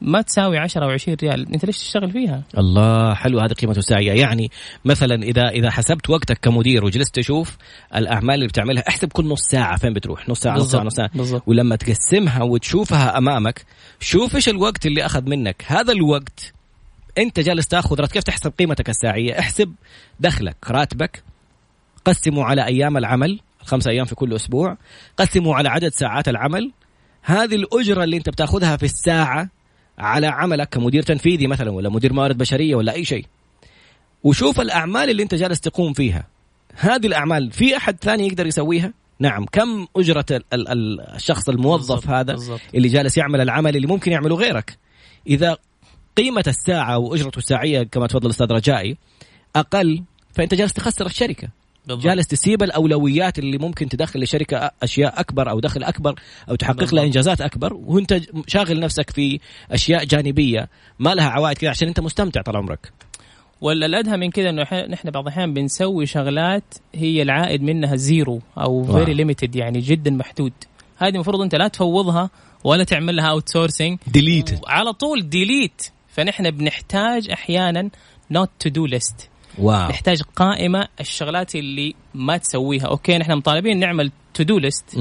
[SPEAKER 2] ما تساوي 10 أو 20 ريال. أنت ليش تشتغل فيها؟
[SPEAKER 1] الله حلو هذه قيمته الساعية يعني مثلا إذا إذا حسبت وقتك كمدير وجلست تشوف الأعمال اللي بتعملها احسب كل نص ساعة فين بتروح. نص ساعة نص ساعة نص ساعة.
[SPEAKER 2] بالضبط
[SPEAKER 1] ولما تقسمها وتشوفها أمامك شوف إيش الوقت اللي أخذ منك. هذا الوقت أنت جالس تأخذ كيف تحسب قيمتك الساعية احسب دخلك راتبك. قسمه على أيام العمل خمسة أيام في كل أسبوع. قسمه على عدد ساعات العمل. هذه الأجرة اللي أنت بتأخذها في الساعة على عملك كمدير تنفيذي مثلا ولا مدير موارد بشرية ولا أي شيء. وشوف الأعمال اللي أنت جالس تقوم فيها. هذه الأعمال في أحد ثاني يقدر يسويها؟ نعم. كم أجرة ال- ال- ال- الشخص الموظف
[SPEAKER 2] بالضبط،
[SPEAKER 1] هذا
[SPEAKER 2] بالضبط.
[SPEAKER 1] اللي جالس يعمل العمل اللي ممكن يعمله غيرك؟ إذا قيمة الساعة وأجرته الساعية كما تفضل الأستاذ رجائي أقل فأنت جالس تخسر الشركة.
[SPEAKER 2] بالضبط.
[SPEAKER 1] جالس تسيب الأولويات اللي ممكن تدخل لشركة أشياء أكبر أو دخل أكبر أو تحقق
[SPEAKER 2] بالضبط.
[SPEAKER 1] لها إنجازات أكبر وأنت شاغل نفسك في أشياء جانبية ما لها عوائد كذا عشان أنت مستمتع طال عمرك.
[SPEAKER 2] ولا الادهى من كذا إنه نحن بعض الأحيان بنسوي شغلات هي العائد منها زيرو
[SPEAKER 1] أو.
[SPEAKER 2] very limited يعني جدا محدود. هذه المفروض أنت لا تفوضها ولا تعمل لها outsourcing
[SPEAKER 1] delete
[SPEAKER 2] على طول delete فنحن بنحتاج أحيانا not to do list واو. نحتاج قائمة الشغلات اللي ما تسويها أوكي نحن مطالبين نعمل to do list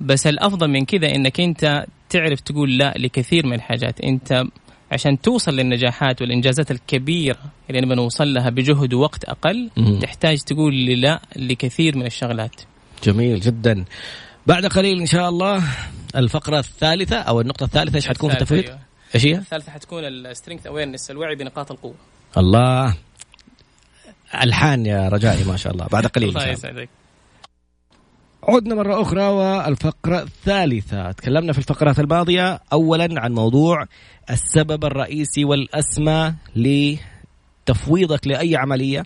[SPEAKER 2] بس الأفضل من كذا إنك أنت تعرف تقول لا لكثير من الحاجات أنت عشان توصل للنجاحات والإنجازات الكبيرة اللي نبغى نوصل لها بجهد ووقت أقل مم. تحتاج تقول لا لكثير من الشغلات
[SPEAKER 1] جميل جدا بعد قليل إن شاء الله الفقرة الثالثة أو النقطة الثالثة إيش حتكون في التفويض؟ أيوة.
[SPEAKER 2] إيش هي؟ الثالثة حتكون ال strength awareness الوعي بنقاط القوة
[SPEAKER 1] الله الحان يا رجائي ما شاء الله. بعد قليل الله. يسعدك. عدنا مرة أخرى والفقرة الثالثة. تكلمنا في الفقرات الماضية أولا عن موضوع السبب الرئيسي والأسمى لتفويضك لأي عملية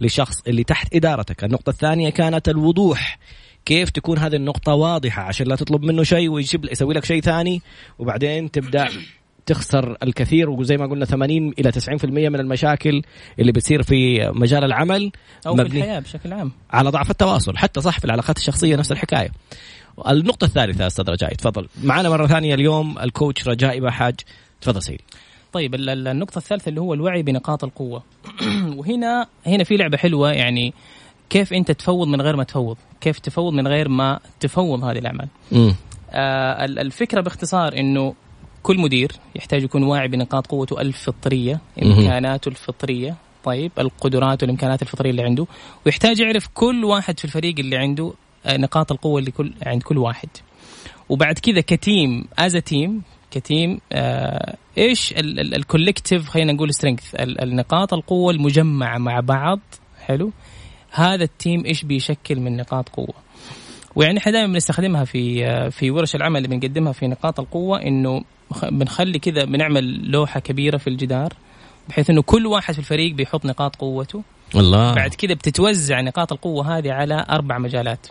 [SPEAKER 1] لشخص اللي تحت إدارتك. النقطة الثانية كانت الوضوح. كيف تكون هذه النقطة واضحة عشان لا تطلب منه شيء ويجيب يسوي لك شيء ثاني؟ وبعدين تبدأ تخسر الكثير وزي ما قلنا 80 إلى 90% من المشاكل اللي بتصير في مجال العمل
[SPEAKER 2] أو في الحياة بشكل عام.
[SPEAKER 1] على ضعف التواصل حتى صح في العلاقات الشخصية نفس الحكاية. النقطة الثالثة أستاذ رجائي تفضل. معنا مرة ثانية اليوم الكوتش رجائي بحاج. تفضل سيدي.
[SPEAKER 2] طيب النقطة الثالثة اللي هو الوعي بنقاط القوة. *clears throat* وهنا هنا في لعبة حلوة يعني كيف أنت تفوض من غير ما تفوض؟ كيف تفوض من غير ما تفوض هذه الأعمال؟ آه الفكرة باختصار أنه كل مدير يحتاج يكون واعي بنقاط قوته الفطرية إمكاناته الفطرية. طيب القدرات والإمكانات الفطرية اللي عنده. ويحتاج يعرف كل واحد في الفريق اللي عنده آه، نقاط القوة اللي كل عند كل واحد. وبعد كذا ك team as team ك team آه إيش؟ ال collective خلينا نقول strength النقاط القوة المجمعة مع بعض. حلو. هذا التيم إيش بيشكل من نقاط قوة؟ ويعني إحنا دائما بنستخدمها في في ورش العمل اللي بنقدمها في نقاط القوة إنه بنخلي كذا بنعمل لوحة كبيرة في الجدار بحيث إنه كل واحد في الفريق بيحط نقاط قوته.
[SPEAKER 1] الله.
[SPEAKER 2] بعد كذا بتتوزع نقاط القوة هذه على أربع مجالات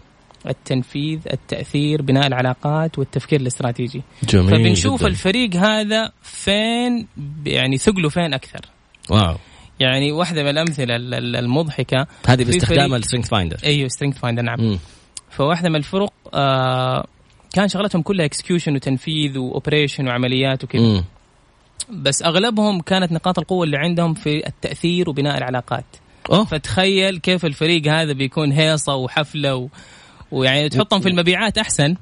[SPEAKER 2] التنفيذ التأثير بناء العلاقات والتفكير الاستراتيجي.
[SPEAKER 1] جميل
[SPEAKER 2] فبنشوف
[SPEAKER 1] جدا.
[SPEAKER 2] الفريق هذا فين يعني ثقله فين أكثر.
[SPEAKER 1] واو.
[SPEAKER 2] يعني واحدة من الأمثلة المضحكة
[SPEAKER 1] هذه باستخدام ال strength
[SPEAKER 2] finder أيوه strength finder نعم. م. فواحده من الفرق آه كان شغلتهم كلها execution وتنفيذ و operation وعمليات وكذا. بس أغلبهم كانت نقاط القوة اللي عندهم في التأثير وبناء العلاقات. أوه. فتخيل كيف الفريق هذا بيكون هيصة وحفلة و... ويعني تحطهم في المبيعات أحسن.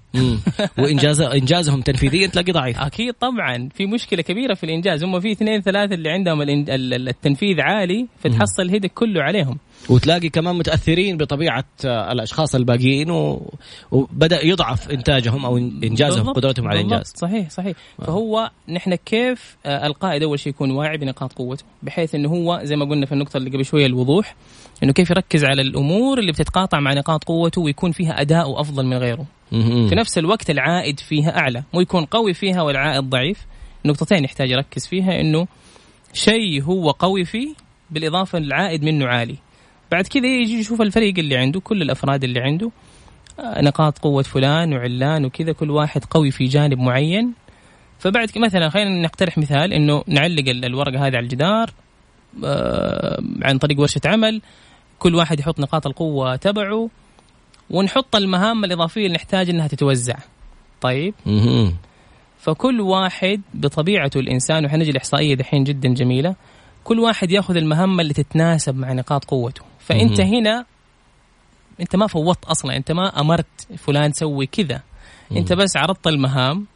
[SPEAKER 1] وانجاز *laughs* إنجازهم تنفيذيا تلاقي ضعيف.
[SPEAKER 2] أكيد طبعا. في مشكلة كبيرة في الإنجاز. هم في اثنين ثلاثة اللي عندهم التنفيذ عالي فتحصل الهيدك كله عليهم.
[SPEAKER 1] وتلاقي كمان متأثرين بطبيعة الأشخاص الباقيين و... وبدأ يضعف إنتاجهم أو إنجازهم قدرتهم على الانجاز
[SPEAKER 2] صحيح صحيح. آه. فهو نحن كيف آه، القائد أول شيء يكون واعي بنقاط قوته بحيث إنه هو زي ما قلنا في النقطة اللي قبل شوية الوضوح إنه كيف يركز على الأمور اللي بتتقاطع مع نقاط قوته ويكون فيها اداؤه افضل من غيره. في نفس الوقت العائد فيها أعلى مو يكون قوي فيها والعائد ضعيف. نقطتين يحتاج يركز فيها إنه شيء هو قوي فيه بالإضافة العائد منه عالي. بعد كذا يجي يشوف الفريق اللي عنده كل الأفراد اللي عنده آه، نقاط قوة فلان وعلان وكذا كل واحد قوي في جانب معين. فبعد مثلا خلينا نقترح مثال إنه نعلق الورقة هذه على الجدار آه، عن طريق ورشة عمل كل واحد يحط نقاط القوة تبعه ونحط المهام الإضافية اللي نحتاج إنها تتوزع. طيب؟ فكل واحد بطبيعته الإنسان وحنجي الإحصائية دحين جدا جميلة كل واحد يأخذ المهمة اللي تتناسب مع نقاط قوته. فأنت هنا أنت ما فوضت أصلا أنت ما أمرت فلان سوي كذا. أنت بس عرضت المهام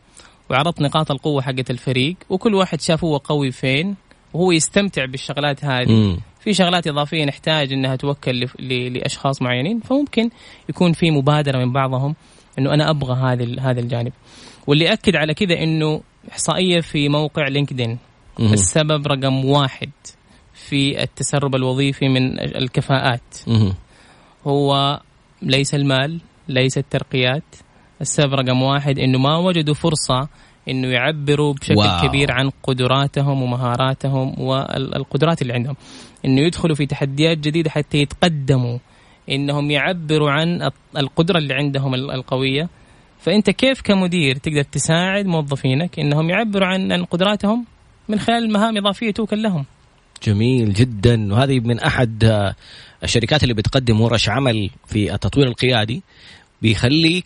[SPEAKER 2] وعرضت نقاط القوة حقت الفريق وكل واحد شاف هو قوي فين وهو يستمتع بالشغلات هذه. في شغلات إضافية نحتاج إنها توكل لأشخاص معينين فممكن يكون في مبادرة من بعضهم إنه أنا أبغى هذا هذا الجانب. واللي اكد على كذا إنه إحصائية في موقع لينكدين. السبب رقم واحد. في التسرب الوظيفي من الكفاءات. هو ليس المال ليس الترقيات. السبب رقم واحد إنه ما وجدوا فرصة إنه يعبروا بشكل واو. كبير عن قدراتهم ومهاراتهم والقدرات اللي عندهم. إنه يدخلوا في تحديات جديدة حتى يتقدموا. إنهم يعبروا عن القدرة اللي عندهم القوية. فأنت كيف كمدير تقدر تساعد موظفينك إنهم يعبروا عن قدراتهم من خلال مهام إضافية توكل لهم؟
[SPEAKER 1] جميل جدا. وهذه من أحد آه، الشركات اللي بتقدم ورش عمل في التطوير القيادي بيخليك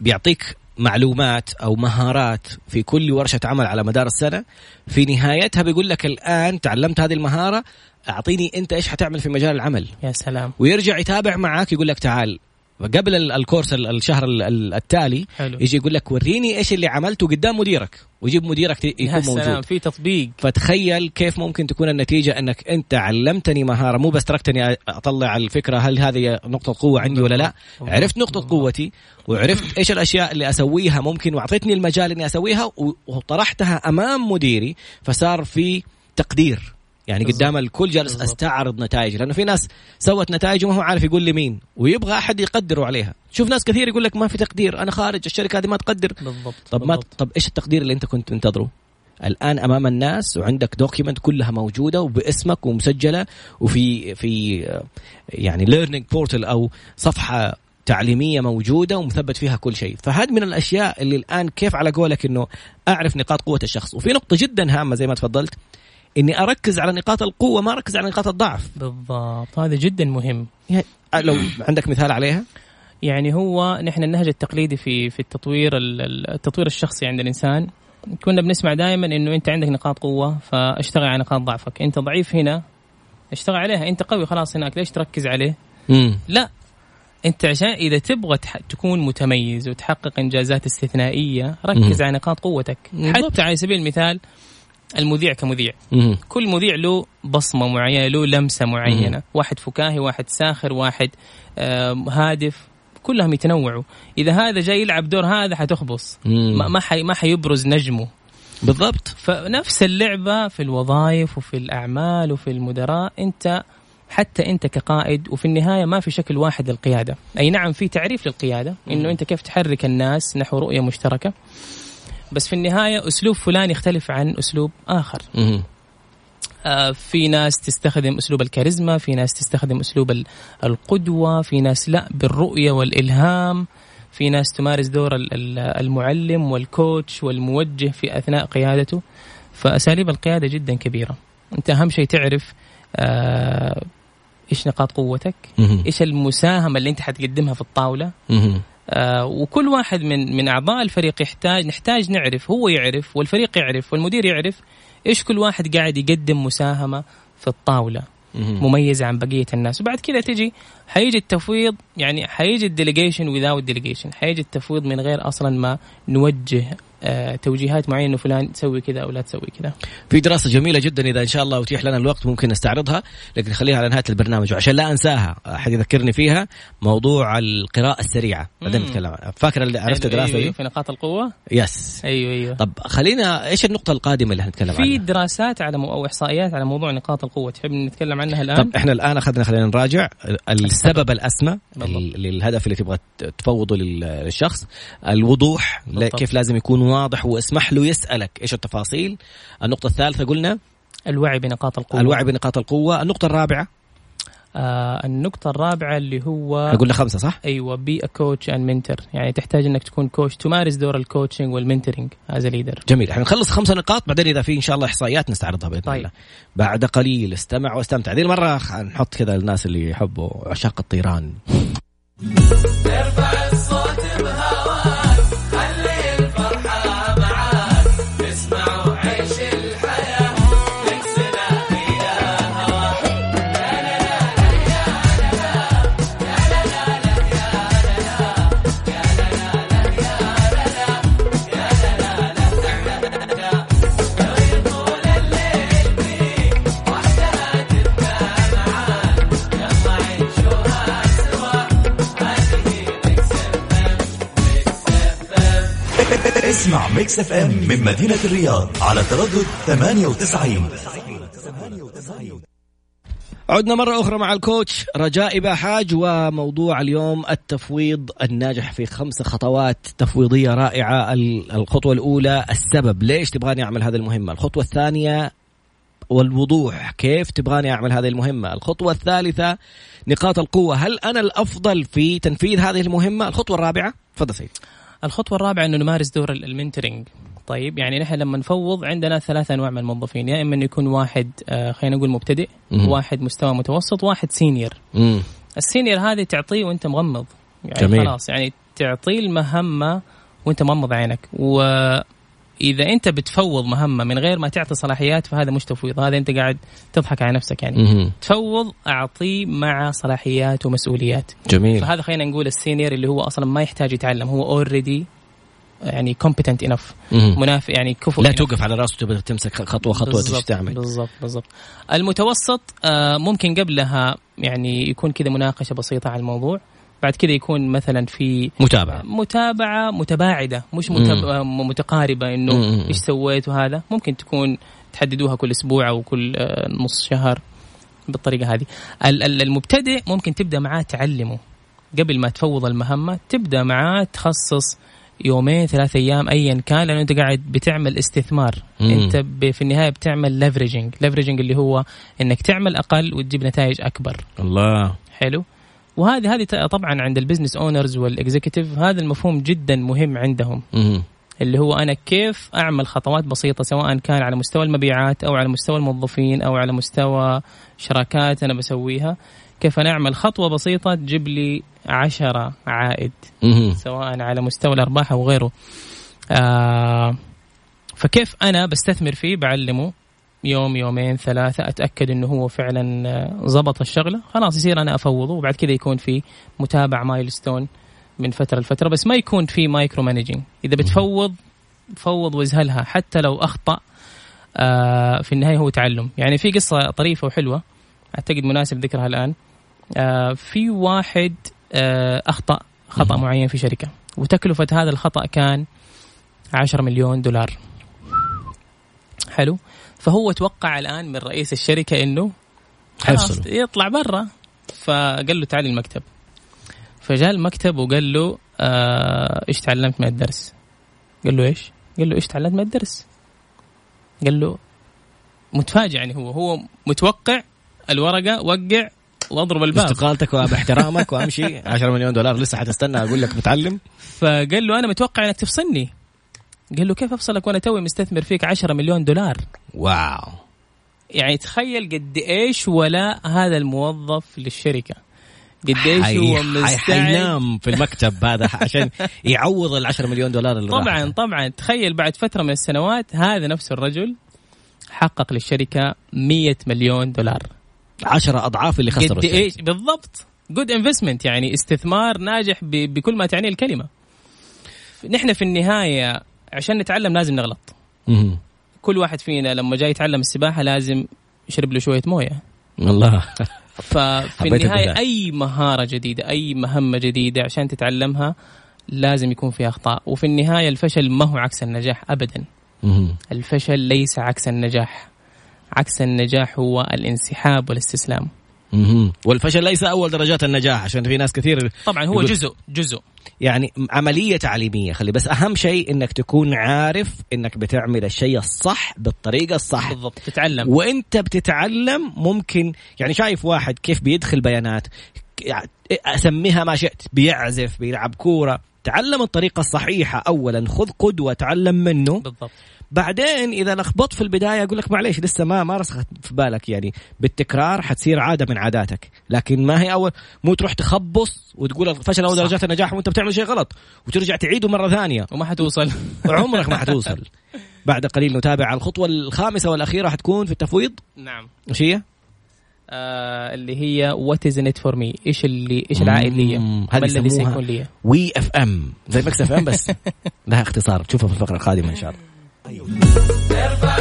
[SPEAKER 1] بيعطيك معلومات أو مهارات في كل ورشة عمل على مدار السنة. في نهايتها بيقول لك الآن تعلمت هذه المهارة أعطيني أنت إيش حتعمل في مجال العمل.
[SPEAKER 2] يا سلام.
[SPEAKER 1] ويرجع يتابع معك يقول لك تعال قبل ال- الكورس ال- الشهر ال- ال- التالي
[SPEAKER 2] حلو.
[SPEAKER 1] يجي يقول لك وريني إيش اللي عملته قدام مديرك ويجيب مديرك يكون
[SPEAKER 2] سلام
[SPEAKER 1] موجود.
[SPEAKER 2] في تطبيق.
[SPEAKER 1] فتخيل كيف ممكن تكون النتيجة أنك أنت علمتني مهارة مو بس تركتني أطلع الفكرة هل هذه نقطة قوة عندي ولا لا. عرفت نقطة. قوتي وعرفت إيش الأشياء اللي أسويها ممكن وأعطيتني المجال إني أسويها و- وطرحتها أمام مديري فصار في تقدير. يعني. قدام الكل جالس. أستعرض نتائج لأنه في ناس سوت نتائج وما هو عارف يقول لي مين ويبغى أحد يقدره عليها شوف ناس كثير يقول لك ما في تقدير أنا خارج الشركة هذه ما تقدر
[SPEAKER 2] بالضبط
[SPEAKER 1] طب ما
[SPEAKER 2] بالضبط.
[SPEAKER 1] طب إيش التقدير اللي أنت كنت تنتظره؟ الآن أمام الناس وعندك document كلها موجودة وباسمك ومسجلة وفي في يعني learning portal أو صفحة تعليمية موجودة ومثبت فيها كل شيء، فهذه من الأشياء اللي الآن كيف على قولك إنه أعرف نقاط قوة الشخص، وفي نقطة جدا هامة زي ما تفضلت إني أركز على نقاط القوة ما أركز على نقاط الضعف،
[SPEAKER 2] بالضبط. هذا جدا مهم.
[SPEAKER 1] يعني لو عندك مثال عليها؟
[SPEAKER 2] يعني هو نحن النهج التقليدي في في التطوير ال- ال- التطوير الشخصي عند الإنسان. كنا بنسمع دائما إنه أنت عندك نقاط قوة فاشتغل على نقاط ضعفك. أنت ضعيف هنا اشتغل عليها. أنت قوي خلاص هناك ليش تركز عليه؟
[SPEAKER 1] امم
[SPEAKER 2] لا. أنت عشان إذا تبغى تح- تكون متميز وتحقق إنجازات استثنائية ركز
[SPEAKER 1] مم.
[SPEAKER 2] على نقاط قوتك.
[SPEAKER 1] بالضبط.
[SPEAKER 2] حتى على سبيل المثال المذيع كمذيع.
[SPEAKER 1] امم
[SPEAKER 2] كل مذيع له بصمة معينة له لمسة معينة. واحد فكاهي واحد ساخر واحد آم، هادف. كلهم يتنوعوا. إذا هذا جاي يلعب دور هذا حتخبص. ما ما حي ما حيبرز نجمه.
[SPEAKER 1] بالضبط.
[SPEAKER 2] فنفس اللعبة في الوظائف وفي الأعمال وفي المدراء. أنت حتى أنت كقائد وفي النهاية ما في شكل واحد للقيادة، أي نعم في تعريف للقيادة. إنه أنت كيف تحرك الناس نحو رؤية مشتركة. بس في النهاية أسلوب فلان يختلف عن أسلوب
[SPEAKER 1] آخر،
[SPEAKER 2] آه، في ناس تستخدم أسلوب الكاريزما في ناس تستخدم أسلوب ال- القدوة في ناس لا بالرؤية والإلهام في ناس تمارس دور ال- ال- المعلم والكوتش والموجه في أثناء قيادته. فأساليب القيادة جدا كبيرة. أنت أهم شيء تعرف آه، إيش نقاط قوتك؟ إيش المساهمة اللي أنت حتقدمها في الطاولة؟ وكل واحد من من أعضاء الفريق يحتاج نحتاج نعرف هو يعرف والفريق يعرف والمدير يعرف إيش كل واحد قاعد يقدم مساهمة في الطاولة مميزة عن بقية الناس. وبعد كذا تجي حيجي التفويض يعني حيجي ال delegation without delegation حيجي التفويض من غير أصلا ما نوجه آه، توجيهات معينة إنه فلان تسوي كذا أو لا تسوي كذا.
[SPEAKER 1] في دراسة جميلة جدا إذا إن شاء الله أتيح لنا الوقت ممكن نستعرضها لكن خليها على نهاية البرنامج. وعشان لا أنساها أحد يذكرني فيها موضوع القراءة السريعة. بعدين. نتكلم فاكر اللي عرفت
[SPEAKER 2] أيوة،
[SPEAKER 1] الدراسة
[SPEAKER 2] أيوة
[SPEAKER 1] دي؟
[SPEAKER 2] في نقاط القوة؟
[SPEAKER 1] yes.
[SPEAKER 2] أيوه أيوه.
[SPEAKER 1] طب خلينا إيش النقطة القادمة اللي هنتكلم
[SPEAKER 2] في
[SPEAKER 1] عنها؟
[SPEAKER 2] دراسات على مو أو إحصائيات على موضوع نقاط القوة. تحب نتكلم عنها الآن؟
[SPEAKER 1] طب إحنا الآن أخذنا خلينا نراجع السبب الأسمى للهدف اللي تبغى تفوضه لل- للشخص الوضوح
[SPEAKER 2] بالضبط.
[SPEAKER 1] كيف لازم يكون واضح واسمح له يسألك. إيش التفاصيل؟ النقطة الثالثة قلنا
[SPEAKER 2] الوعي بنقاط القوة.
[SPEAKER 1] الوعي بنقاط القوة. النقطة الرابعة؟
[SPEAKER 2] آه النقطة الرابعة اللي هو
[SPEAKER 1] إحنا قلنا خمسة صح؟
[SPEAKER 2] أيوه be a coach and mentor يعني تحتاج إنك تكون coach تمارس دور ال coaching وال mentoring as leader
[SPEAKER 1] جميل. إحنا نخلص خمسة نقاط بعدين إذا في إن شاء الله إحصائيات نستعرضها بإذن
[SPEAKER 2] طيب.
[SPEAKER 1] الله. بعد قليل استمع واستمتع. ذي المرة خ- نحط كذا الناس اللي يحبوا عشاق الطيران.
[SPEAKER 3] اسمع Mix FM من مدينة الرياض على تردد 98
[SPEAKER 1] عدنا مرة أخرى مع ال coach. رجاء باحاج وموضوع اليوم التفويض الناجح في خمس خطوات تفويضية رائعة. ال- الخطوة الأولى السبب. ليش تبغاني أعمل هذه المهمة؟ الخطوة الثانية والوضوح. كيف تبغاني أعمل هذه المهمة؟ الخطوة الثالثة نقاط القوة. هل أنا الأفضل في تنفيذ هذه المهمة؟ الخطوة الرابعة. تفضل سيد.
[SPEAKER 2] الخطوة الرابعة إنه نمارس دور ال- ال mentoring طيب يعني نحن لما نفوض عندنا ثلاث أنواع من الموظفين يا إما إنه يكون واحد آه خلينا نقول مبتدئ
[SPEAKER 1] مهم.
[SPEAKER 2] واحد مستوى متوسط واحد senior
[SPEAKER 1] مم.
[SPEAKER 2] ال senior هذه تعطيه وأنت مغمض يعني
[SPEAKER 1] جميل.
[SPEAKER 2] خلاص يعني تعطيه المهمة وأنت مغمض عينك و إذا أنت بتفوض مهمة من غير ما تعطي صلاحيات فهذا مش تفويض هذا أنت قاعد تضحك على نفسك يعني
[SPEAKER 1] مهم.
[SPEAKER 2] تفوض اعطيه مع صلاحيات ومسؤوليات
[SPEAKER 1] جميل
[SPEAKER 2] فهذا خلينا نقول ال senior اللي هو أصلا ما يحتاج يتعلم هو already يعني competent
[SPEAKER 1] enough.
[SPEAKER 2] enough يعني كفؤ
[SPEAKER 1] لا
[SPEAKER 2] enough.
[SPEAKER 1] توقف على رأسه تبغى تمسك خطوة خطوة
[SPEAKER 2] إيش
[SPEAKER 1] تعمل
[SPEAKER 2] بالضبط بالضبط المتوسط آه، ممكن قبلها يعني يكون كذا مناقشة بسيطة على الموضوع بعد كذا يكون مثلا في
[SPEAKER 1] متابعة.
[SPEAKER 2] متابعة متباعدة مش. آه، متقاربة
[SPEAKER 1] إنه.
[SPEAKER 2] إيش سويت وهذا. ممكن تكون تحددوها كل أسبوع أو كل آه، نص شهر بالطريقة هذه. ال- ال- المبتدئ ممكن تبدأ معاه تعلمه. قبل ما تفوض المهمة تبدأ معاه تخصص يومين ثلاثة أيام ايا كان لأنه أنت قاعد بتعمل استثمار.
[SPEAKER 1] مم.
[SPEAKER 2] أنت ب- في النهاية بتعمل leveraging leveraging اللي هو إنك تعمل أقل وتجيب نتائج أكبر.
[SPEAKER 1] الله.
[SPEAKER 2] حلو؟ وهذه هذه طبعا عند ال business owners وال executive هذا المفهوم جدا مهم عندهم. اللي هو أنا كيف أعمل خطوات بسيطة سواء كان على مستوى المبيعات أو على مستوى الموظفين أو على مستوى شراكات أنا بسويها كيف أنا أعمل خطوة بسيطة تجيب لي عشرة عائد. سواء على مستوى الأرباح أو غيره آه فكيف أنا بستثمر فيه بعلمه يوم يومين ثلاثة. أتأكد أنه هو فعلا آه، زبط الشغلة. خلاص يصير أنا أفوضه. وبعد كذا يكون في متابع milestone من فترة لفترة. بس ما يكون في micro managing إذا بتفوض فوض وإزهلها. حتى لو أخطأ آه في النهاية هو تعلم. يعني في قصة طريفة وحلوة. أعتقد مناسب ذكرها الآن. آه في واحد آه أخطأ خطأ معين في شركة. وتكلفة هذا الخطأ كان 10 مليون دولار. حلو؟ فهو توقع الآن من رئيس الشركة إنه خلاص. يطلع برا. فقال له تعال المكتب. فجاء المكتب وقال له آه إيش تعلمت من الدرس؟ قال له إيش؟ قال له إيش تعلمت من الدرس؟ قال له متفاجئ يعني هو. هو متوقع الورقة وقع واضرب الباب.
[SPEAKER 1] استقالتك وباحترامك وأمشي. 10 مليون دولار لسه حتستنى أقول لك متعلم.
[SPEAKER 2] فقال له أنا متوقع إنك تفصلني. قال له كيف أفصلك وأنا توي مستثمر فيك 10 مليون دولار؟
[SPEAKER 1] واو.
[SPEAKER 2] يعني تخيل قد إيش ولاء هذا الموظف للشركة. قد إيش هو مستعد؟
[SPEAKER 1] حينام في المكتب هذا عشان *laughs* يعوض ال 10 مليون دولار اللي
[SPEAKER 2] طبعا
[SPEAKER 1] راحوا.
[SPEAKER 2] طبعا. تخيل بعد فترة من السنوات هذا نفس الرجل حقق للشركة 100 مليون دولار.
[SPEAKER 1] 10 أضعاف اللي خسروا
[SPEAKER 2] قد. إيش؟ بالضبط. جود انفستمنت يعني استثمار ناجح بكل ما تعنيه الكلمة. نحن في النهاية عشان نتعلم لازم نغلط
[SPEAKER 1] مهم.
[SPEAKER 2] كل واحد فينا لما جاي يتعلم السباحة لازم يشرب له شوية موية
[SPEAKER 1] والله *laughs*
[SPEAKER 2] ففي
[SPEAKER 1] النهاية.
[SPEAKER 2] أي مهارة جديدة أي مهمة جديدة عشان تتعلمها لازم يكون في أخطاء وفي النهاية الفشل ما هو عكس النجاح ابدا
[SPEAKER 1] مهم.
[SPEAKER 2] الفشل ليس عكس النجاح عكس النجاح هو الانسحاب والاستسلام
[SPEAKER 1] مهم. والفشل ليس أول درجات النجاح عشان في ناس كثير
[SPEAKER 2] طبعا هو
[SPEAKER 1] يقول-
[SPEAKER 2] جزء جزء
[SPEAKER 1] يعني عملية تعليمية. خلي بس أهم شيء إنك تكون عارف إنك بتعمل الشيء الصح بالطريقة الصح.
[SPEAKER 2] بالضبط تتعلم.
[SPEAKER 1] وإنت بتتعلم ممكن يعني شايف واحد كيف بيدخل بيانات أسميها ما شئت بيعزف بيلعب كورة. تعلم الطريقة الصحيحة اولا خذ قدوة تعلم منه.
[SPEAKER 2] بالضبط.
[SPEAKER 1] بعدين إذا لخبطت في البداية أقول لك معليش لسه ما ما رسخت في بالك يعني. بالتكرار حتصير عادة من عاداتك. لكن ما هي اول مو تروح تخبص وتقول فشل اول. درجات النجاح وأنت بتعمل شيء غلط وترجع تعيده مرة ثانية.
[SPEAKER 2] وما حتوصل.
[SPEAKER 1] عمرك ما حتوصل. *laughs* بعد قليل نتابع الخطوة الخامسة والأخيرة حتكون في التفويض.
[SPEAKER 2] نعم.
[SPEAKER 1] إيش هي؟
[SPEAKER 2] آه اللي هي what is in it for me إيش اللي إيش العائد لي؟
[SPEAKER 1] هذه
[SPEAKER 2] الذي
[SPEAKER 1] يسموها
[SPEAKER 2] سيكون لي؟
[SPEAKER 1] WIIFM زي Mix FM بس *laughs* لها اختصار. تشوفها في الفقرة القادمة إن شاء الله.
[SPEAKER 3] اسمع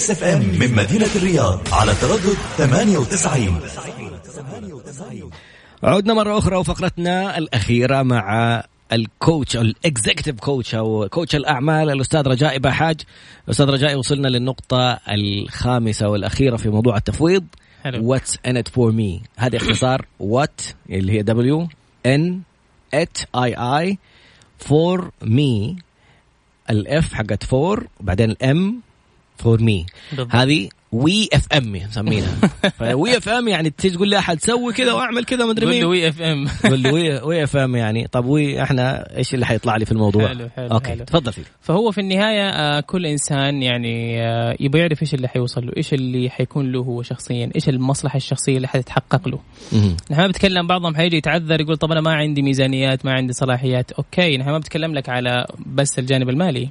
[SPEAKER 3] Mix FM من مدينة الرياض على تردد 98
[SPEAKER 1] عدنا مرة أخرى وفقرتنا الأخيرة مع ال coach أو ال executive coach أو coach الأعمال الأستاذ رجاء بحاج. أستاذ رجاء وصلنا للنقطة الخامسة والأخيرة في موضوع التفويض.
[SPEAKER 2] حلو.
[SPEAKER 1] what's in it for me هذه اختصار. what اللي هي W in it I I for me ال F حقت for وبعدين ال M for
[SPEAKER 2] me.
[SPEAKER 1] هذه WIIFM مسمينها *laughs* ف WIIF M يعني تيجي تقول لأحد سوي كذا واعمل كذا ما ادري مين.
[SPEAKER 2] WIIFM.
[SPEAKER 1] قول WII *laughs* WIIFM يعني. طب وي إحنا إيش اللي حيطلع لي في الموضوع؟
[SPEAKER 2] حلو، حلو،
[SPEAKER 1] okay
[SPEAKER 2] حلو.
[SPEAKER 1] تفضل سيدي
[SPEAKER 2] فهو في النهاية آه، كل إنسان يعني آه، يبغى يعرف إيش اللي حيوصل له، إيش اللي حيكون له هو شخصيا، إيش المصلحة الشخصية اللي حتتحقق له. نحن ما بنتكلم بعضهم حيجي يتعذر يقول طب أنا ما عندي ميزانيات ما عندي صلاحيات. okay نحن ما بنتكلم لك على بس الجانب المالي.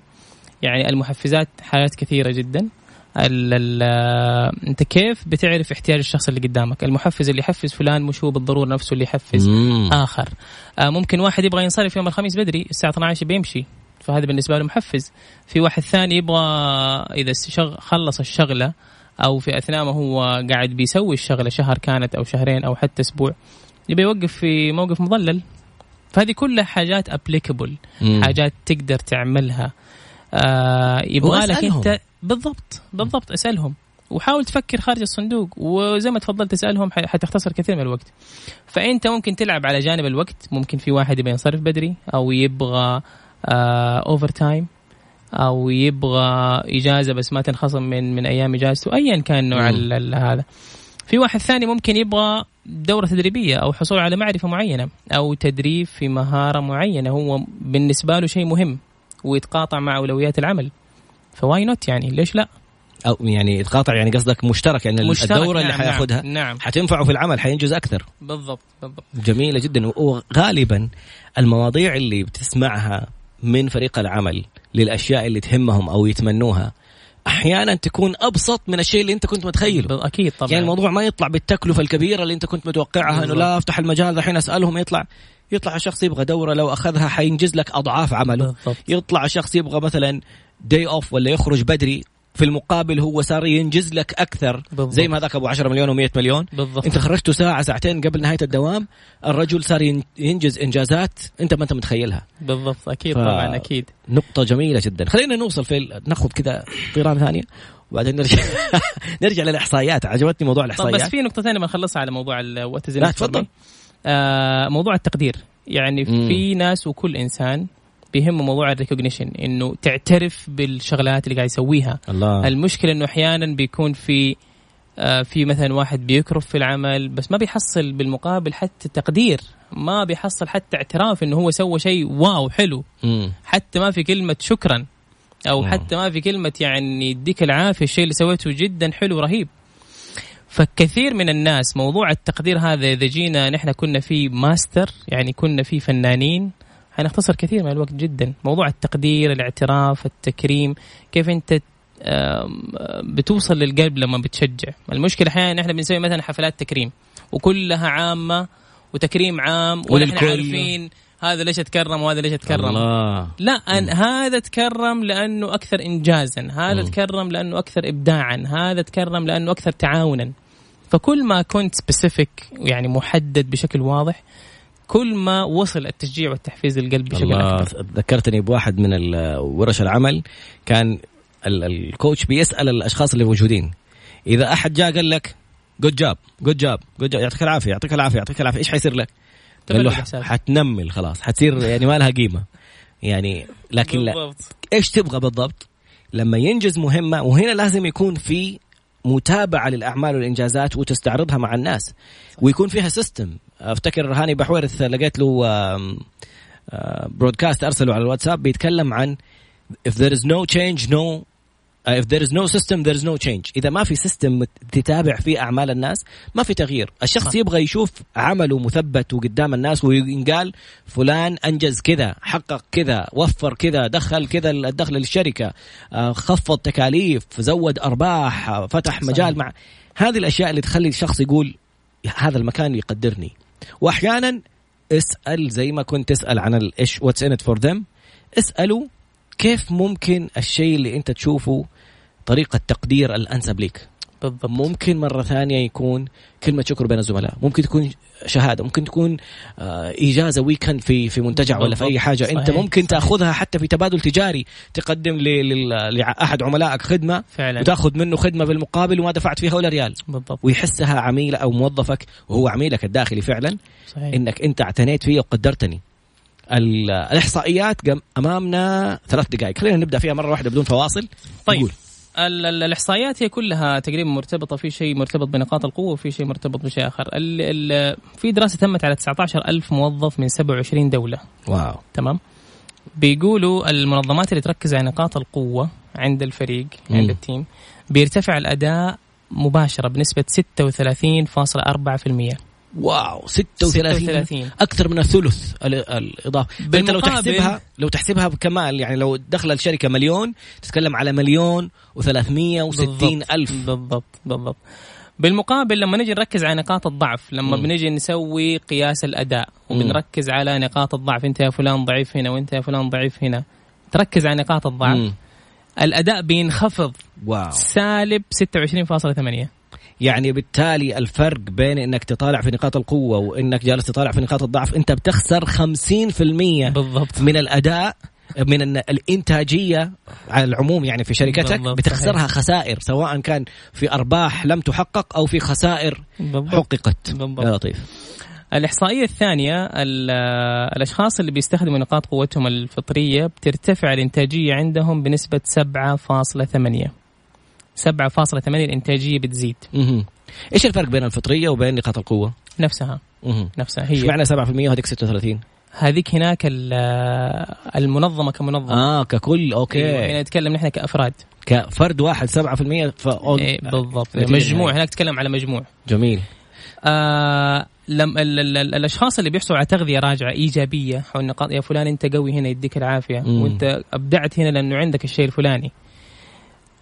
[SPEAKER 2] يعني المحفزات حالات كثيرة جدا. ال ال أنت كيف بتعرف احتياج الشخص اللي قدامك؟ المحفز اللي يحفز فلان مش هو بالضرورة نفسه اللي يحفز.
[SPEAKER 1] مم.
[SPEAKER 2] آخر. آه ممكن واحد يبغى ينصرف يوم الخميس بدري الساعة 12 بيمشي. فهذا بالنسبة له محفز. في واحد ثاني يبغى إذا شغ خلص الشغلة أو في أثناء ما هو قاعد بيسوي الشغلة شهر كانت أو شهرين أو حتى أسبوع يبي يوقف في موقف مظلل فهذه كلها حاجات
[SPEAKER 1] applicable.
[SPEAKER 2] حاجات تقدر تعملها. آه يبغى لك. انت بالضبط بالضبط أسألهم. وحاول تفكر خارج الصندوق وزي ما تفضلت تسألهم حتختصر كثير من الوقت. فأنت ممكن تلعب على جانب الوقت ممكن في واحد يبغى ينصرف بدري أو يبغى overtime أو يبغى إجازة بس ما تنخصم من من أيام إجازته ايا كان نوع
[SPEAKER 1] مم.
[SPEAKER 2] ال- ال- هذا. في واحد ثاني ممكن يبغى دورة تدريبية أو حصول على معرفة معينة أو تدريب في مهارة معينة. هو بالنسبة له شيء مهم. ويتقاطع مع أولويات العمل. ف why not يعني؟ ليش لا؟
[SPEAKER 1] أو يعني يتقاطع يعني قصدك مشترك يعني
[SPEAKER 2] مشترك،
[SPEAKER 1] الدورة اللي
[SPEAKER 2] نعم،
[SPEAKER 1] حياخذها
[SPEAKER 2] نعم, نعم.
[SPEAKER 1] حتنفعه في العمل حينجز أكثر.
[SPEAKER 2] بالضبط بالضبط.
[SPEAKER 1] جميلة جدا. وغالبا المواضيع اللي بتسمعها من فريق العمل للأشياء اللي تهمهم أو يتمنوها أحيانا تكون أبسط من الشيء اللي أنت كنت متخيله.
[SPEAKER 2] أكيد طبعا.
[SPEAKER 1] يعني الموضوع ما يطلع بالتكلفة الكبيرة اللي أنت كنت متوقعها
[SPEAKER 2] إنه.
[SPEAKER 1] لا أفتح المجال الحين أسألهم يطلع. يطلع الشخص يبغى دوره لو أخذها حينجز لك أضعاف عمله.
[SPEAKER 2] بالضبط.
[SPEAKER 1] يطلع الشخص يبغى مثلا day off ولا يخرج بدري في المقابل هو صار ينجز لك أكثر.
[SPEAKER 2] بالضبط.
[SPEAKER 1] زي ما هذاك أبو 10 مليون و100 مليون.
[SPEAKER 2] بالضبط.
[SPEAKER 1] أنت خرجته ساعة ساعتين قبل نهاية الدوام الرجل صار ين- ينجز إنجازات أنت ما أنت متخيلها.
[SPEAKER 2] بالضبط أكيد
[SPEAKER 1] ف-
[SPEAKER 2] طبعا أكيد.
[SPEAKER 1] نقطة جميلة جدا. خلينا نوصل في ناخذ كذا طيران ثانية وبعدين نرجع *laughs* نرجع للإحصائيات. عجبتني موضوع
[SPEAKER 2] طب
[SPEAKER 1] الإحصائيات.
[SPEAKER 2] بس في نقطتين لما نخلصها على موضوع ال- what is
[SPEAKER 1] لا، تفضل.
[SPEAKER 2] آه موضوع التقدير يعني
[SPEAKER 1] مم.
[SPEAKER 2] في ناس وكل إنسان بيهمه موضوع ال recognition إنه تعترف بالشغلات اللي قاعد يسويها
[SPEAKER 1] الله
[SPEAKER 2] المشكلة إنه أحيانا بيكون في آه في مثلا واحد بيكرف في العمل بس ما بيحصل بالمقابل حتى تقدير ما بيحصل حتى اعتراف إنه هو سوى شيء wow حلو
[SPEAKER 1] مم.
[SPEAKER 2] حتى ما في كلمة شكرا أو
[SPEAKER 1] مم.
[SPEAKER 2] حتى ما في كلمة يعني يديك العافية الشيء اللي سويته جدا حلو رهيب فكثير من الناس موضوع التقدير هذا إذا جينا نحن كنا فيه ماستر يعني كنا فيه فنانين حنختصر كثير من الوقت جدا موضوع التقدير الاعتراف التكريم كيف آم، بتوصل للقلب لما بتشجع المشكلة أحيانا نحن بنسوي مثلا حفلات تكريم وكلها عامة وتكريم عام ونحن. عارفين هذا ليش أتكرم وهذا ليش أتكرم؟
[SPEAKER 1] الله.
[SPEAKER 2] لا أن هذا تكرم لأنه أكثر انجازا هذا. تكرم لأنه أكثر ابداعا هذا تكرم لأنه أكثر تعاونا. فكل ما كنت specific يعني محدد بشكل واضح كل ما وصل التشجيع والتحفيز للقلب بشكل
[SPEAKER 1] الله.
[SPEAKER 2] أكبر.
[SPEAKER 1] ذكرتني بواحد من ورش العمل كان ال- ال coach بيسأل الأشخاص اللي موجودين إذا أحد جاء قال لك good job good job good job يعطيك العافية يعطيك العافية يعطيك العافية إيش حيصير لك؟ قال له. حتنمل خلاص حتصير يعني ما لها قيمة يعني لكن لا إيش تبغى بالضبط؟ لما ينجز مهمة وهنا لازم يكون في متابعة للأعمال والإنجازات وتستعرضها مع الناس ويكون فيها system أفتكر هاني بحويرث لقيت له آم، آه، broadcast أرسله على الواتساب بيتكلم عن if there is no change no if there is no system there is no change إذا ما في system تتابع فيه أعمال الناس ما في تغيير الشخص
[SPEAKER 2] صح.
[SPEAKER 1] يبغى يشوف عمله مثبت وقدام الناس وينقال فلان أنجز كذا حقق كذا وفر كذا دخل كذا الدخل للشركه آه، خفض تكاليف زود أرباح فتح
[SPEAKER 2] صحيح.
[SPEAKER 1] مجال مع هذه الأشياء اللي تخلي الشخص يقول هذا المكان يقدرني واحيانا اسأل زي ما كنت تسأل عن ال- إيش what's in for them اسألوا كيف ممكن الشيء اللي أنت تشوفه طريقة تقدير الأنسب لك
[SPEAKER 2] بالضبط.
[SPEAKER 1] ممكن مرة ثانية يكون كلمة شكر بين الزملاء. ممكن تكون شهادة. ممكن تكون آه، إجازة weekend في في منتجع ولا في. حاجة. أنت
[SPEAKER 2] صحيح،
[SPEAKER 1] ممكن
[SPEAKER 2] صحيح.
[SPEAKER 1] تأخذها حتى في تبادل تجاري. تقدم ل- لل- لأحد عملائك خدمة
[SPEAKER 2] فعلا.
[SPEAKER 1] وتأخذ منه خدمة بالمقابل وما دفعت فيها ولا ريال.
[SPEAKER 2] بالضبط.
[SPEAKER 1] ويحسها عميل أو موظفك وهو عميلك الداخلي فعلا
[SPEAKER 2] صحيح.
[SPEAKER 1] إنك أنت اعتنيت فيه وقدرتني. الإحصائيات أمامنا ثلاث دقائق. خلينا نبدأ فيها مرة واحدة بدون فواصل.
[SPEAKER 2] طيب. نقول. الإحصائيات هي كلها تقريبا مرتبطة في شيء مرتبط بنقاط القوة وفي شيء مرتبط بشيء آخر. ال ال في دراسة تمت على 19 ألف موظف من 27 دولة.
[SPEAKER 1] wow.
[SPEAKER 2] تمام؟ بيقولوا المنظمات اللي تركز على نقاط القوة عند الفريق م. عند ال team بيرتفع الأداء مباشرة بنسبة 36.4%
[SPEAKER 1] wow 36, 36 أكثر من الثلث الإضافة. فأنت لو تحسبها لو تحسبها بكمال يعني لو دخل الشركة مليون تتكلم على مليون و360 ألف.
[SPEAKER 2] بالضبط بالضبط. بالمقابل لما نجي نركز على نقاط الضعف لما م. بنجي نسوي قياس الأداء وبنركز على نقاط الضعف أنت يا فلان ضعيف هنا وأنت يا فلان ضعيف هنا تركز على نقاط الضعف. م. الأداء بينخفض
[SPEAKER 1] واو.
[SPEAKER 2] سالب 26.8
[SPEAKER 1] يعني بالتالي الفرق بين إنك تطالع في نقاط القوة وإنك جالس تطالع في نقاط الضعف أنت بتخسر 50%
[SPEAKER 2] بالضبط.
[SPEAKER 1] من الأداء من الإنتاجية على العموم يعني في شركتك بتخسرها خسائر سواء كان في أرباح لم تحقق أو في خسائر بالضبط. حققت. بالضبط. يا لطيف.
[SPEAKER 2] الإحصائية الثانية الأشخاص اللي بيستخدموا نقاط قوتهم الفطرية بترتفع الإنتاجية عندهم بنسبة 7.8 7.8 الإنتاجية بتزيد.
[SPEAKER 1] مه. إيش الفرق بين الفطرية وبين نقاط القوة؟
[SPEAKER 2] نفسها.
[SPEAKER 1] مه.
[SPEAKER 2] نفسها. هي
[SPEAKER 1] إيش معنى 7% وهذيك 36
[SPEAKER 2] هذيك هناك المنظمة كمنظمة.
[SPEAKER 1] آه ككل. أوكي.
[SPEAKER 2] أيوة. هنا نتكلم نحن كأفراد.
[SPEAKER 1] كفرد واحد 7% ف
[SPEAKER 2] إيه بالضبط. مجموع. هناك تتكلم على مجموع.
[SPEAKER 1] جميل.
[SPEAKER 2] آه لم ال ال ال الأشخاص اللي بيحصلوا على تغذية راجعة إيجابية حول نقاط يا فلان أنت قوي هنا يديك العافية. مم. وأنت أبدعت هنا لأنه عندك الشيء الفلاني.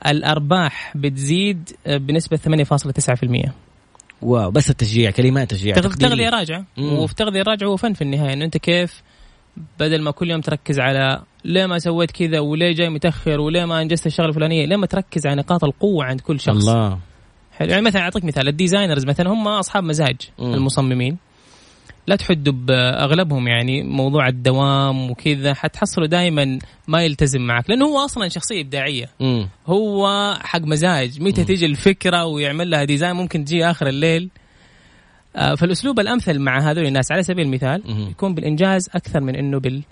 [SPEAKER 2] الأرباح بتزيد بنسبة 8.9%
[SPEAKER 1] واو بس التشجيع كلمات تشجيع
[SPEAKER 2] تغذية راجعة. وفي تغذية راجعة هو فن في النهاية إنه أنت كيف بدل ما كل يوم تركز على ليه ما سويت كذا وليه جاي متأخر وليه ما أنجزت الشغلة الفلانية ليه ما تركز على نقاط القوة عند كل شخص.
[SPEAKER 1] الله.
[SPEAKER 2] حلو يعني مثلا أعطيك مثال ال designers مثلا هم أصحاب مزاج مم. المصممين. لا تحدوا بأغلبهم يعني موضوع الدوام وكذا حتحصلوا دائما ما يلتزم معك. لأنه هو أصلا شخصية إبداعية.
[SPEAKER 1] مم.
[SPEAKER 2] هو حق مزاج. متى تيجي الفكرة ويعمل لها design ممكن تجي آخر الليل. آه، فالأسلوب الأمثل مع هذول الناس على سبيل المثال مم. يكون بالإنجاز أكثر من إنه بال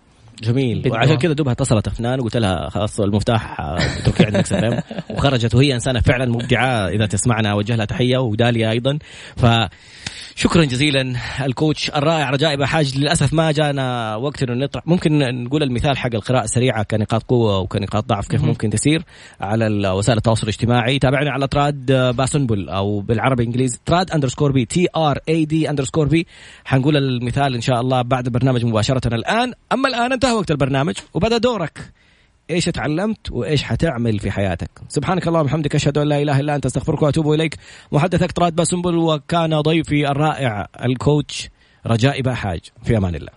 [SPEAKER 1] جميل. بالدوام. وعشان كذا دوبها اتصلت أفنان وقلت لها خلاص المفتاح اتركي عند مكس وخرجت وهي إنسانة فعلا مبدعة إذا تسمعنا أوجه لها تحية وداليا أيضا. ف شكرا جزيلا الكوتش الرائع رجاء بحاج للأسف ما جانا وقت إنه نطرح. ممكن نقول المثال حق القراءة السريعة كنقاط قوة وكنقاط ضعف كيف ممكن تسير على وسائل التواصل الاجتماعي. تابعنا على تراد باسنبل أو بالعربي إنجليزي. تراد أندرسكور بي تي ار اي دي أندرسكور بي. حنقول المثال إن شاء الله بعد البرنامج مباشرة الآن. أما الآن انتهى وقت البرنامج وبدأ دورك. إيش تعلمت وإيش حتعمل في حياتك. سبحانك اللهم وبحمدك أشهد أن لا إله إلا أنت أستغفرك وأتوب إليك. محدثك طراد باسنبل وكان ضيفي الرائع الكوتش رجاء باحاج في أمان الله.